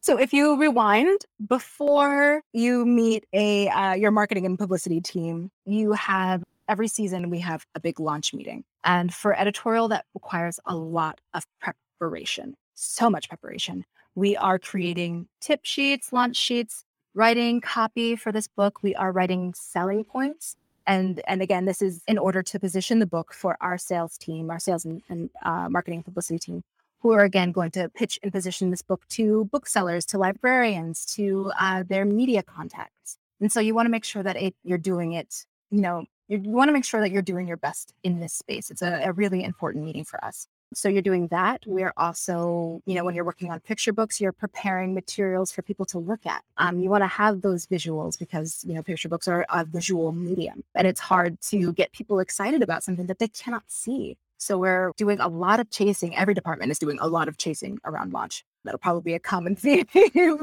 So if you rewind before you meet a uh, your marketing and publicity team, you have every season we have a big launch meeting. And for editorial, that requires a lot of preparation, so much preparation. We are creating tip sheets, launch sheets, writing copy for this book. We are writing selling points and and again this is in order to position the book for our sales team our sales and, and uh, marketing and publicity team who are again going to pitch and position this book to booksellers to librarians to uh, their media contacts. And so you want to make sure that it, you're doing it you know you, want to make sure that you're doing your best in this space. It's a, a really important meeting for us so you're doing that. We're also, you know, when you're working on picture books, you're preparing materials for people to look at. Um, you want to have those visuals because, you know, picture books are a visual medium and it's hard to get people excited about something that they cannot see. So we're doing a lot of chasing. Every department is doing a lot of chasing around launch. That'll probably be a common theme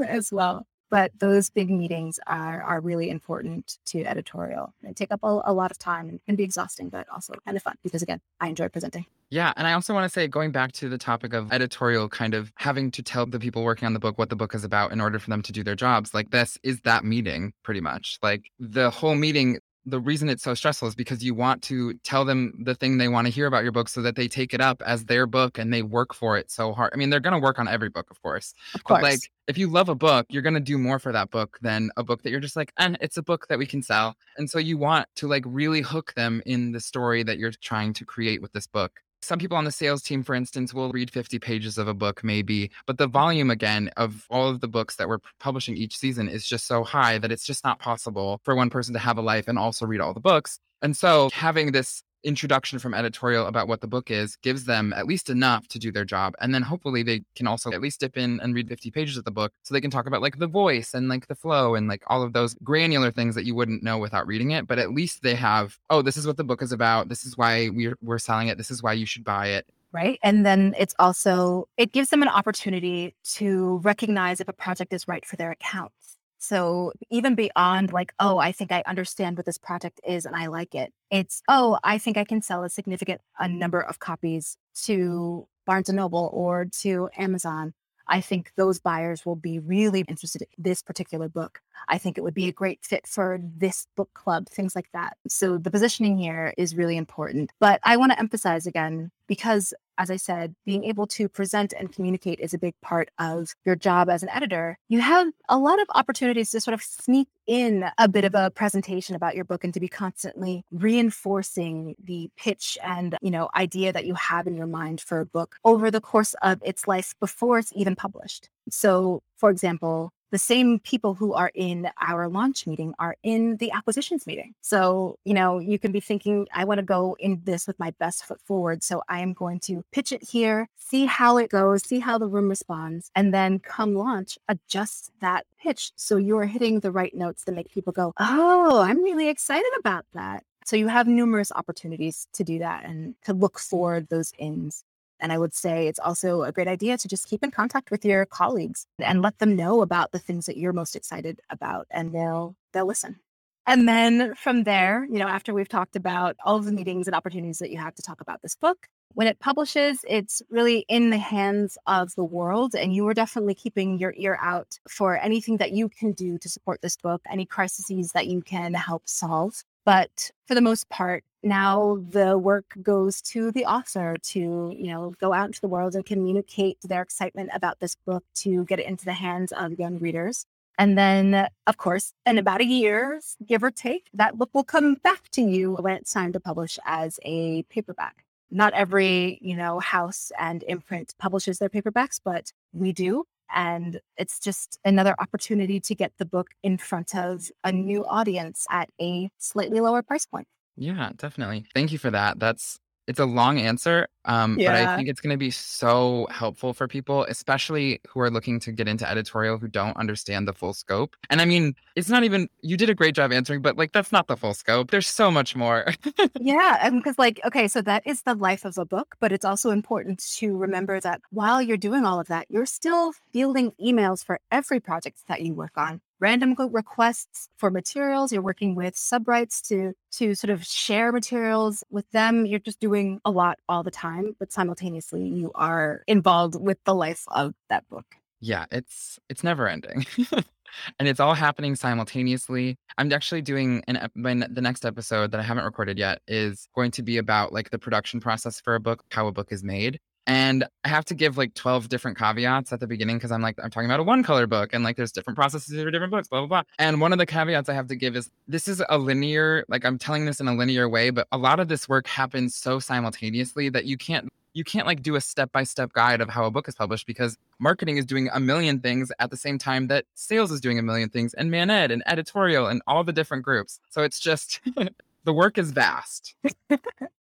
as well. But those big meetings are, are really important to editorial. They take up a, a lot of time and can be exhausting, but also kind of fun because, again, I enjoy presenting. Yeah. And I also want to say, going back to the topic of editorial, kind of having to tell the people working on the book what the book is about in order for them to do their jobs, like this is that meeting pretty much. Like the whole meeting, the reason it's so stressful is because you want to tell them the thing they want to hear about your book so that they take it up as their book and they work for it so hard. I mean, they're going to work on every book, of course. Of course. But like, if you love a book, you're going to do more for that book than a book that you're just like, and it's a book that we can sell. And so you want to like really hook them in the story that you're trying to create with this book. Some people on the sales team, for instance, will read 50 pages of a book, maybe, but the mm. volume again of all of the books that we're publishing each season is just so high that it's just not possible for one person to have a life and also read all the books. And so having this introduction from editorial about what the book is gives them at least enough to do their job and then hopefully they can also at least dip in and read 50 pages of the book so they can talk about like the voice and like the flow and like all of those granular things that you wouldn't know without reading it but at least they have oh this is what the book is about. This is why we're, we're selling it. This is why you should buy it. Right and then it's also it gives them an opportunity to recognize if a project is right for their accounts so even beyond like, oh, I think I understand what this project is and I like it. It's, oh, I think I can sell a significant a number of copies to Barnes and Noble or to Amazon. I think those buyers will be really interested in this particular book. I think it would be a great fit for this book club, things like that. So the positioning here is really important. But I want to emphasize again, because as I said, being able to present and communicate is a big part of your job as an editor. You have a lot of opportunities to sort of sneak in a bit of a presentation about your book and to be constantly reinforcing the pitch and, you know, idea that you have in your mind for a book over the course of its life before it's even published. So, for example, the same people who are in our launch meeting are in the acquisitions meeting. So, you know, you can be thinking, I want to go in this with my best foot forward. So I am going to pitch it here, see how it goes, see how the room responds, and then come launch, adjust that pitch. So you're hitting the right notes to make people go, Oh, I'm really excited about that. So you have numerous opportunities to do that and to look for those ins. And I would say it's also a great idea to just keep in contact with your colleagues and let them know about the things that you're most excited about and they'll they'll listen. And then from there, you know, after we've talked about all of the meetings and opportunities that you have to talk about this book, when it publishes, it's really in the hands of the world. And you are definitely keeping your ear out for anything that you can do to support this book, any crises that you can help solve. But for the most part, now the work goes to the author to, you know, go out into the world and communicate their excitement about this book to get it into the hands of young readers. And then, of course, in about a year, give or take, that book will come back to you when it's time to publish as a paperback. Not every, you know, house and imprint publishes their paperbacks, but we do. And it's just another opportunity to get the book in front of a new audience at a slightly lower price point. Yeah, definitely. Thank you for that. That's it's a long answer, um, but I think it's going to be so helpful for people, especially who are looking to get into editorial who don't understand the full scope. And I mean, it's not even you did a great job answering, but like that's not the full scope. There's so much more. Yeah, because like, okay, so that is the life of a book, but it's also important to remember that while you're doing all of that, you're still fielding emails for every project that you work on random requests for materials. You're working with subrights to to sort of share materials with them. You're just doing a lot all the time, but simultaneously you are involved with the life of that book. Yeah, it's it's never ending. and it's all happening simultaneously. I'm actually doing an when the next episode that I haven't recorded yet is going to be about like the production process for a book, how a book is made. And I have to give like 12 different caveats at the beginning because I'm like, I'm talking about a one color book and like there's different processes for different books, blah, blah, blah. And one of the caveats I have to give is this is a linear, like I'm telling this in a linear way, but a lot of this work happens so simultaneously that you can't you can't like do a step by step guide of how a book is published because marketing is doing a million things at the same time that sales is doing a million things and man ed and editorial and all the different groups. So it's just the work is vast.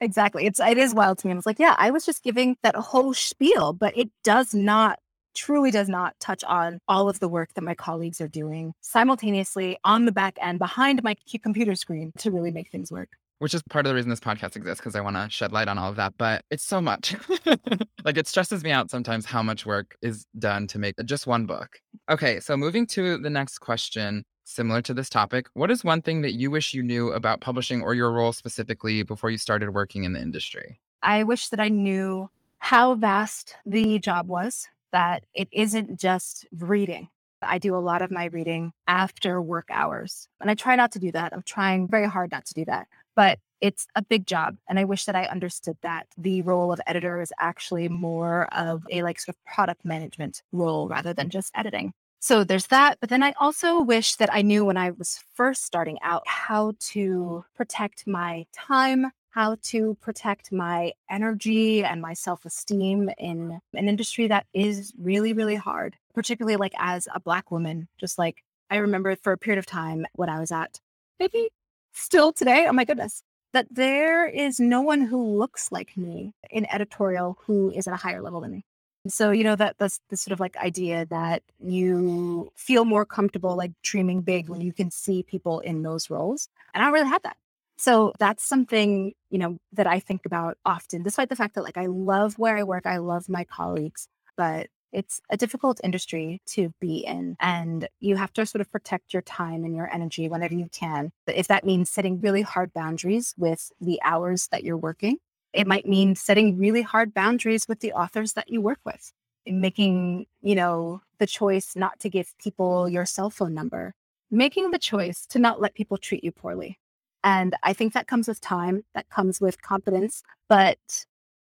exactly. It's it is wild to me. I was like, yeah, I was just giving that whole spiel, but it does not truly does not touch on all of the work that my colleagues are doing simultaneously on the back end behind my computer screen to really make things work. Which is part of the reason this podcast exists because I want to shed light on all of that. But it's so much. like it stresses me out sometimes how much work is done to make uh, just one book. Okay, so moving to the next question similar to this topic, what is one thing that you wish you knew about publishing or your role specifically before you started working in the industry? I wish that I knew how vast the job was, that it isn't just reading. I do a lot of my reading after work hours, and I try not to do that. I'm trying very hard not to do that, but it's a big job. And I wish that I understood that the role of editor is actually more of a like sort of product management role rather than just editing. So there's that. But then I also wish that I knew when I was first starting out how mm-hmm. to protect my time, how to protect my energy and my self esteem in an industry that is really, really hard, particularly like as a Black woman. Just like I remember for a period of time when I was at, maybe still today, oh my goodness, that there is no one who looks like me in editorial who is at a higher level than me. So, you know, that that's the sort of like idea that you feel more comfortable like dreaming big when you can see people in those roles. And I really have that. So that's something, you know, that I think about often, despite the fact that like I love where I work, I love my colleagues, but it's a difficult industry to be in. And you have to sort of protect your time and your energy whenever you can. But if that means setting really hard boundaries with the hours that you're working, it might mean setting really hard boundaries with the authors that you work with, and making, you know, the choice not to give people your cell phone number, making the choice to not let people treat you poorly. And I think that comes with time, that comes with confidence, but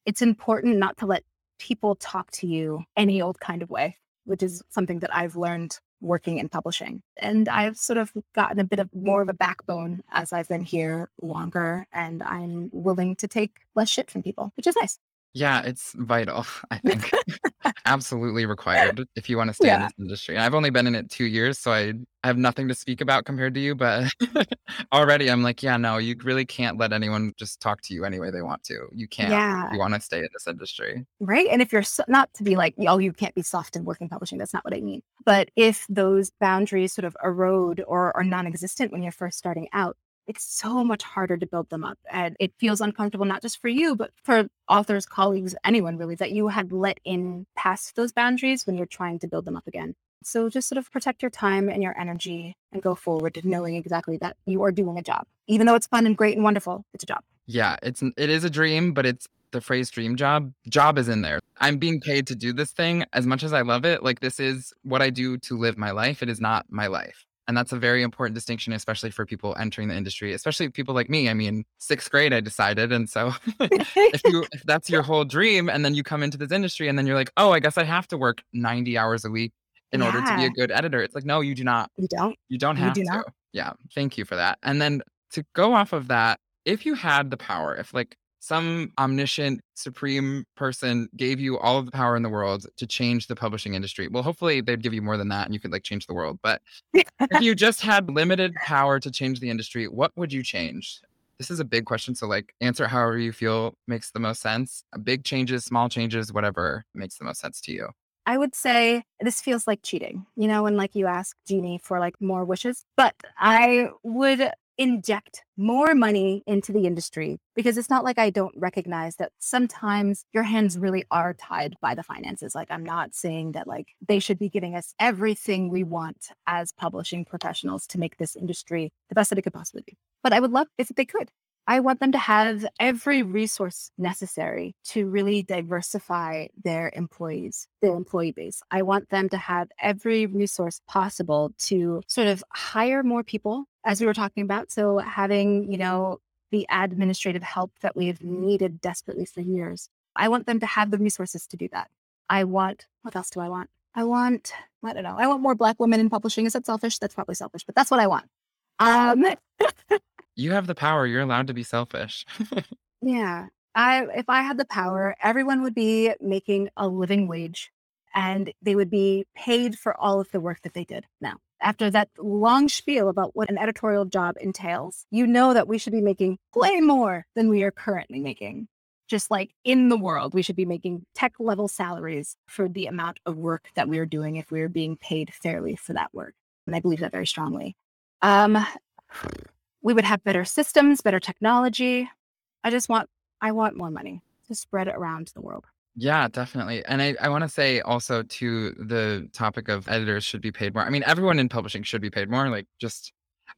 it's important not to let people talk to you any old kind of way, which is something that I've learned working in publishing. And I've sort of gotten a bit of more of a backbone as I've been here longer and I'm willing to take less shit from people, which is nice. Yeah, it's vital, I think. absolutely required if you want to stay in Yeah. this industry. And I've only been in it two years, so I, I have nothing to speak about compared to you. But already I'm like, yeah, no, you really can't let anyone just talk to you any way they want to. You can't. Yeah. You want to stay in this industry. Right. And if you're so, not to be like, oh, you can't be soft in working publishing, that's not what I mean. But if those boundaries sort of erode or are non existent when you're first starting out, it's so much harder to build them up. And it feels uncomfortable, not just for you, but for authors, colleagues, anyone really, that you had let in past those boundaries when you're trying to build them up again. So just sort of protect your time and your energy and go forward knowing exactly that you are doing a job. Even though it's fun and great and wonderful, it's a job. Yeah, it's it is a dream, but it's the phrase dream job. Job is in there. I'm being paid to do this thing as much as I love it. Like this is what I do to live my life. It is not my life. And that's a very important distinction, especially for people entering the industry, especially people like me. I mean, sixth grade, I decided. And so if you if that's your whole dream, and then you come into this industry and then you're like, oh, I guess I have to work 90 hours a week in order to be a good editor. It's like, no, you do not. you don't. You don't You have do to. not. Yeah. Thank you for that. And then to go off of that, if you had the power, if like some omniscient supreme person gave you all of the power in the world to change the publishing industry, well, hopefully they'd give you more than that and you could like change the world. But if you just had limited power to change the industry, what would you change? This is a big question. So, like, answer however you feel makes the most sense. Big changes, small changes, whatever makes the most sense to you. I would say this feels like cheating, you know, when like you ask Genie for like more wishes, but I would inject more money into the industry because it's not like I don't recognize that sometimes your hands really are tied by the finances. Like, I'm not saying that like they should be giving us everything we want as publishing professionals to make this industry the best that it could possibly be. But I would love if they could. I want them to have every resource necessary to really diversify their employees, their employee base. I want them to have every resource possible to sort of hire more people, as we were talking about. So, having, you know, the administrative help that we've needed desperately for years. I want them to have the resources to do that. I want, what else do I want? I want, I don't know, I want more Black women in publishing. Is that selfish? That's probably selfish, but that's what I want. Um, You have the power. You're allowed to be selfish. Yeah. I if I had the power, everyone would be making a living wage and they would be paid for all of the work that they did. Now, after that long spiel about what an editorial job entails, you know that we should be making way more than we are currently making. Just like in the world, we should be making tech level salaries for the amount of work that we are doing if we are being paid fairly for that work. And I believe that very strongly. Um, we would have better systems, better technology. I just want I want more money to spread it around the world. Yeah, definitely. And I, I want to say also to the topic of editors should be paid more. I mean, everyone in publishing should be paid more, like just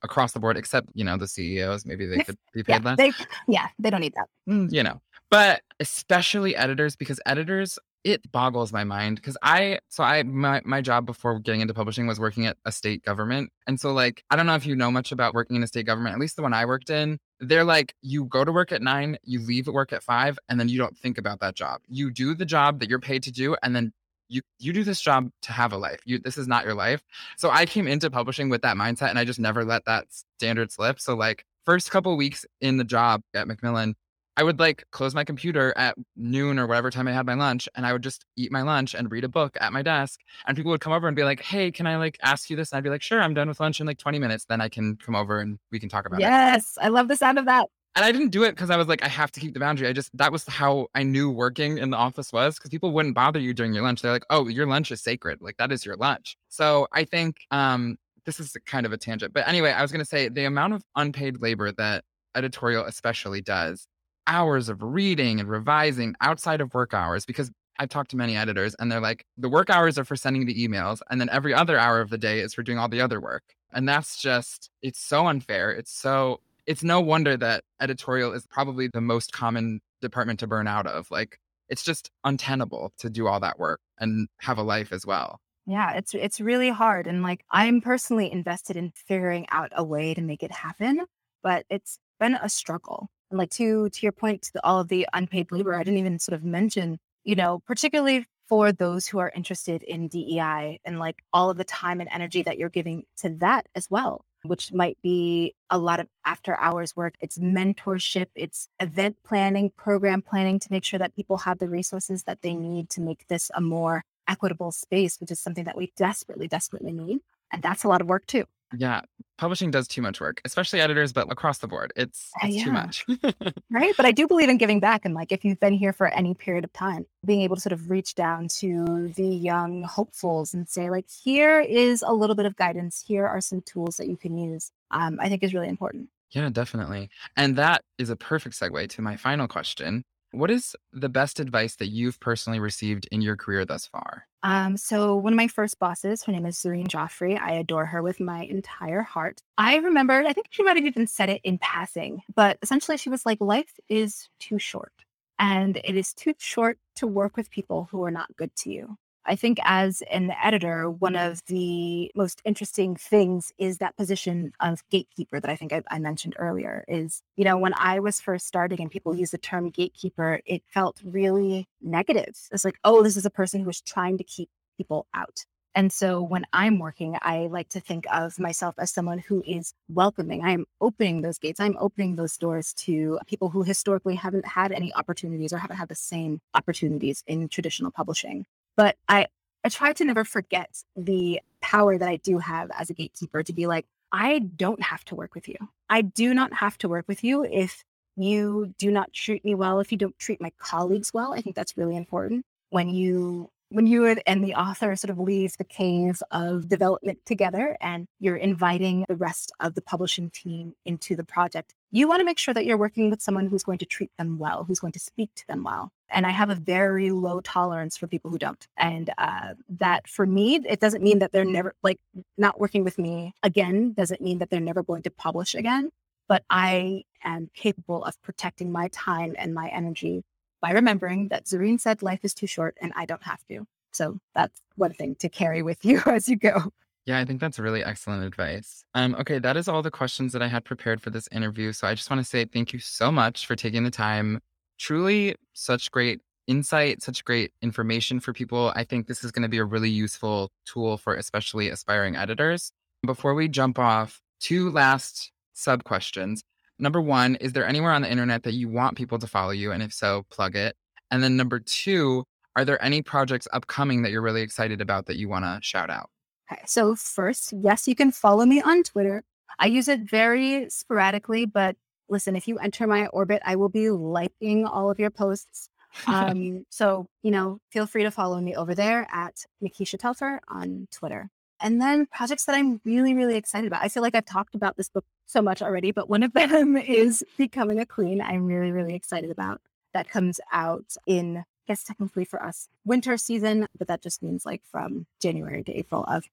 across the board, except, you know, the CEOs. Maybe they could be Yeah, paid less. they yeah, they don't need that. Mm, you know, but especially editors, because editors, it boggles my mind. Because I, so I, my, my job before getting into publishing was working at a state government. And so, like, I don't know if you know much about working in a state government, at least the one I worked in. They're like, you go to work at nine, you leave at work at five, and then you don't think about that job. You do the job that you're paid to do, and then you you do this job to have a life. You this is not your life. So I came into publishing with that mindset and I just never let that standard slip. So like first couple weeks in the job at Macmillan, I would like close my computer at noon or whatever time I had my lunch and I would just eat my lunch and read a book at my desk. And people would come over and be like, "Hey, can I like ask you this?" And I'd be like, "Sure, I'm done with lunch in like 20 minutes. Then I can come over and we can talk about it." Yes, I love the sound of that. And I didn't do it because I was like, I have to keep the boundary. I just that was how I knew working in the office was because people wouldn't bother you during your lunch. They're like, oh, your lunch is sacred. Like that is your lunch. So I think um this is kind of a tangent. But anyway, I was gonna say the amount of unpaid labor that editorial especially does, hours of reading and revising outside of work hours, because I've talked to many editors and they're like, the work hours are for sending the emails, and then every other hour of the day is for doing all the other work. And that's just, it's so unfair. It's so, it's no wonder that editorial is probably the most common department to burn out of. Like, it's just untenable to do all that work and have a life as well. Yeah, it's it's really hard and like I'm personally invested in figuring out a way to make it happen, but it's been a struggle. And like to to your point to the, all of the unpaid labor, I didn't even sort of mention, you know, particularly for those who are interested in DEI and like all of the time and energy that you're giving to that as well, which might be a lot of after hours work. It's mentorship, it's event planning, program planning to make sure that people have the resources that they need to make this a more equitable space, which is something that we desperately, desperately need. And that's a lot of work too. Yeah, publishing does too much work, especially editors, but across the board, it's, Uh, it's too much. right? But I do believe in giving back. And like, if you've been here for any period of time, being able to sort of reach down to the young hopefuls and say, like, here is a little bit of guidance. Here are some tools that you can use. Um, I think is really important. yeah, definitely. And that is a perfect segue to my final question. What is the best advice that you've personally received in your career thus far? Um, so one of my first bosses, her name is Zareen Jaffery. I adore her with my entire heart. I remembered, I think she might have even said it in passing, but essentially she was like, life is too short. And it is too short to work with people who are not good to you. I think as an editor, one of the most interesting things is that position of gatekeeper that I think I, I mentioned earlier. Is, you know, when I was first starting and people use the term gatekeeper, it felt really negative. It's like, oh, this is a person who is trying to keep people out. And so when I'm working, I like to think of myself as someone who is welcoming. I am opening those gates. I'm opening those doors to people who historically haven't had any opportunities or haven't had the same opportunities in traditional publishing. But I, I try to never forget the power that I do have as a gatekeeper to be like, I don't have to work with you. I do not have to work with you if you do not treat me well, if you don't treat my colleagues well. I think that's really important. When you when you and the author sort of leave the cave of development together and you're inviting the rest of the publishing team into the project, you want to make sure that you're working with someone who's going to treat them well, who's going to speak to them well. And I have a very low tolerance for people who don't. And uh, that for me, it doesn't mean that they're never like not working with me again, doesn't mean that they're never going to publish again. But I am capable of protecting my time and my energy by remembering that Zareen said life is too short and I don't have to. So that's one thing to carry with you as you go. Yeah, I think that's really excellent advice. Um, okay, that is all the questions that I had prepared for this interview. So I just want to say thank you so much for taking the time. Truly, such great insight, such great information for people. I think this is going to be a really useful tool for especially aspiring editors. Before we jump off, two last sub questions. Number one, is there anywhere on the internet that you want people to follow you? And if so, plug it. And then number two, are there any projects upcoming that you're really excited about that you want to shout out? Okay, so first, yes, you can follow me on Twitter. I use it very sporadically, but listen, if you enter my orbit, I will be liking all of your posts. Um, so, you know, feel free to follow me over there at Mekisha Telfer on Twitter. And then projects that I'm really, really excited about. I feel like I've talked about this book so much already, but one of them is Becoming a Queen. I'm really, really excited about. That comes out in, I guess technically for us, winter season, but that just means like from January to April of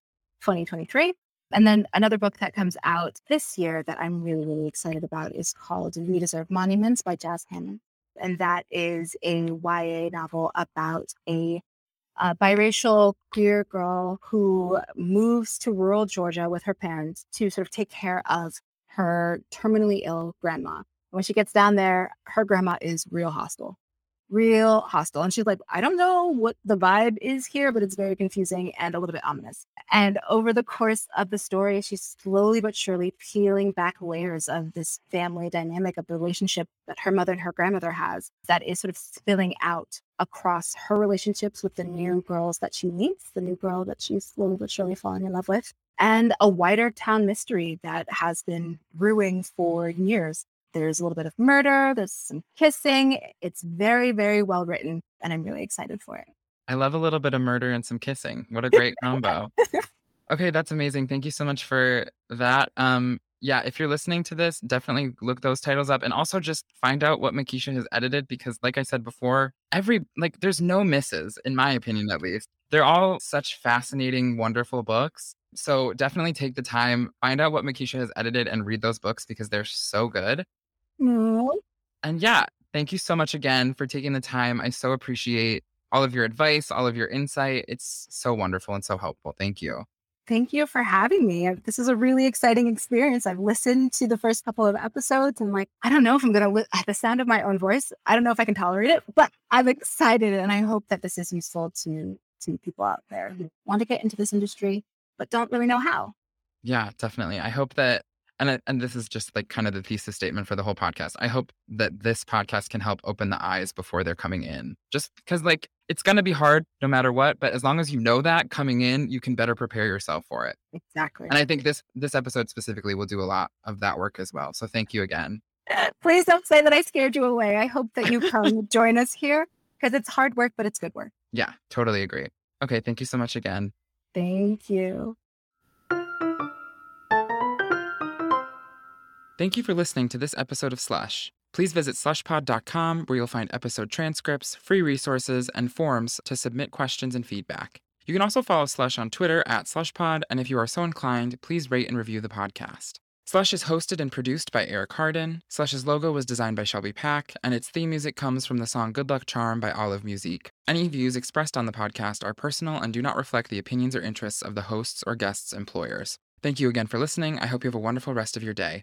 2023. And then another book that comes out this year that I'm really, really excited about is called We Deserve Monuments by Jas Hammond. And that is a YA novel about a, a biracial queer girl who moves to rural Georgia with her parents to sort of take care of her terminally ill grandma. When she gets down there, her grandma is real hostile real hostile. And she's like, I don't know what the vibe is here, but it's very confusing and a little bit ominous. And over the course of the story, she's slowly but surely peeling back layers of this family dynamic of the relationship that her mother and her grandmother has that is sort of spilling out across her relationships with the new girls that she meets, the new girl that she's slowly but surely falling in love with, and a wider town mystery that has been brewing for years. There's a little bit of murder, there's some kissing. It's very, very well written, and I'm really excited for it. I love a little bit of murder and some kissing. What a great combo. Okay, that's amazing. Thank you so much for that. Um, yeah, if you're listening to this, definitely look those titles up and also just find out what Mekisha has edited because, like I said before, every like there's no misses, in my opinion at least. They're all such fascinating, wonderful books. So definitely take the time, find out what Mekisha has edited and read those books because they're so good. And yeah, thank you so much again for taking the time. I so appreciate all of your advice, all of your insight. It's so wonderful and so helpful. Thank you. Thank you for having me. This is a really exciting experience. I've listened to the first couple of episodes and, like, I don't know if I'm going to, li- at the sound of my own voice, I don't know if I can tolerate it, but I'm excited. And I hope that this is useful to, to people out there who want to get into this industry, but don't really know how. Yeah, definitely. I hope that and I, and this is just like kind of the thesis statement for the whole podcast. I hope that this podcast can help open the eyes before they're coming in. Just because like it's going to be hard no matter what, but as long as you know that coming in, you can better prepare yourself for it. Exactly. And I think this this episode specifically will do a lot of that work as well. So thank you again. Uh, Please don't say that I scared you away. I hope that you come join us here because it's hard work, but it's good work. Yeah, totally agree. Okay, thank you so much again. Thank you. Thank you for listening to this episode of Slush. Please visit slushpod.com where you'll find episode transcripts, free resources, and forms to submit questions and feedback. You can also follow Slush on Twitter at slushpod, and if you are so inclined, please rate and review the podcast. Slush is hosted and produced by Arik Hardin. Slush's logo was designed by Shelby Pack, and its theme music comes from the song Good Luck Charm by Olive Musique. Any views expressed on the podcast are personal and do not reflect the opinions or interests of the hosts or guests' employers. Thank you again for listening. I hope you have a wonderful rest of your day.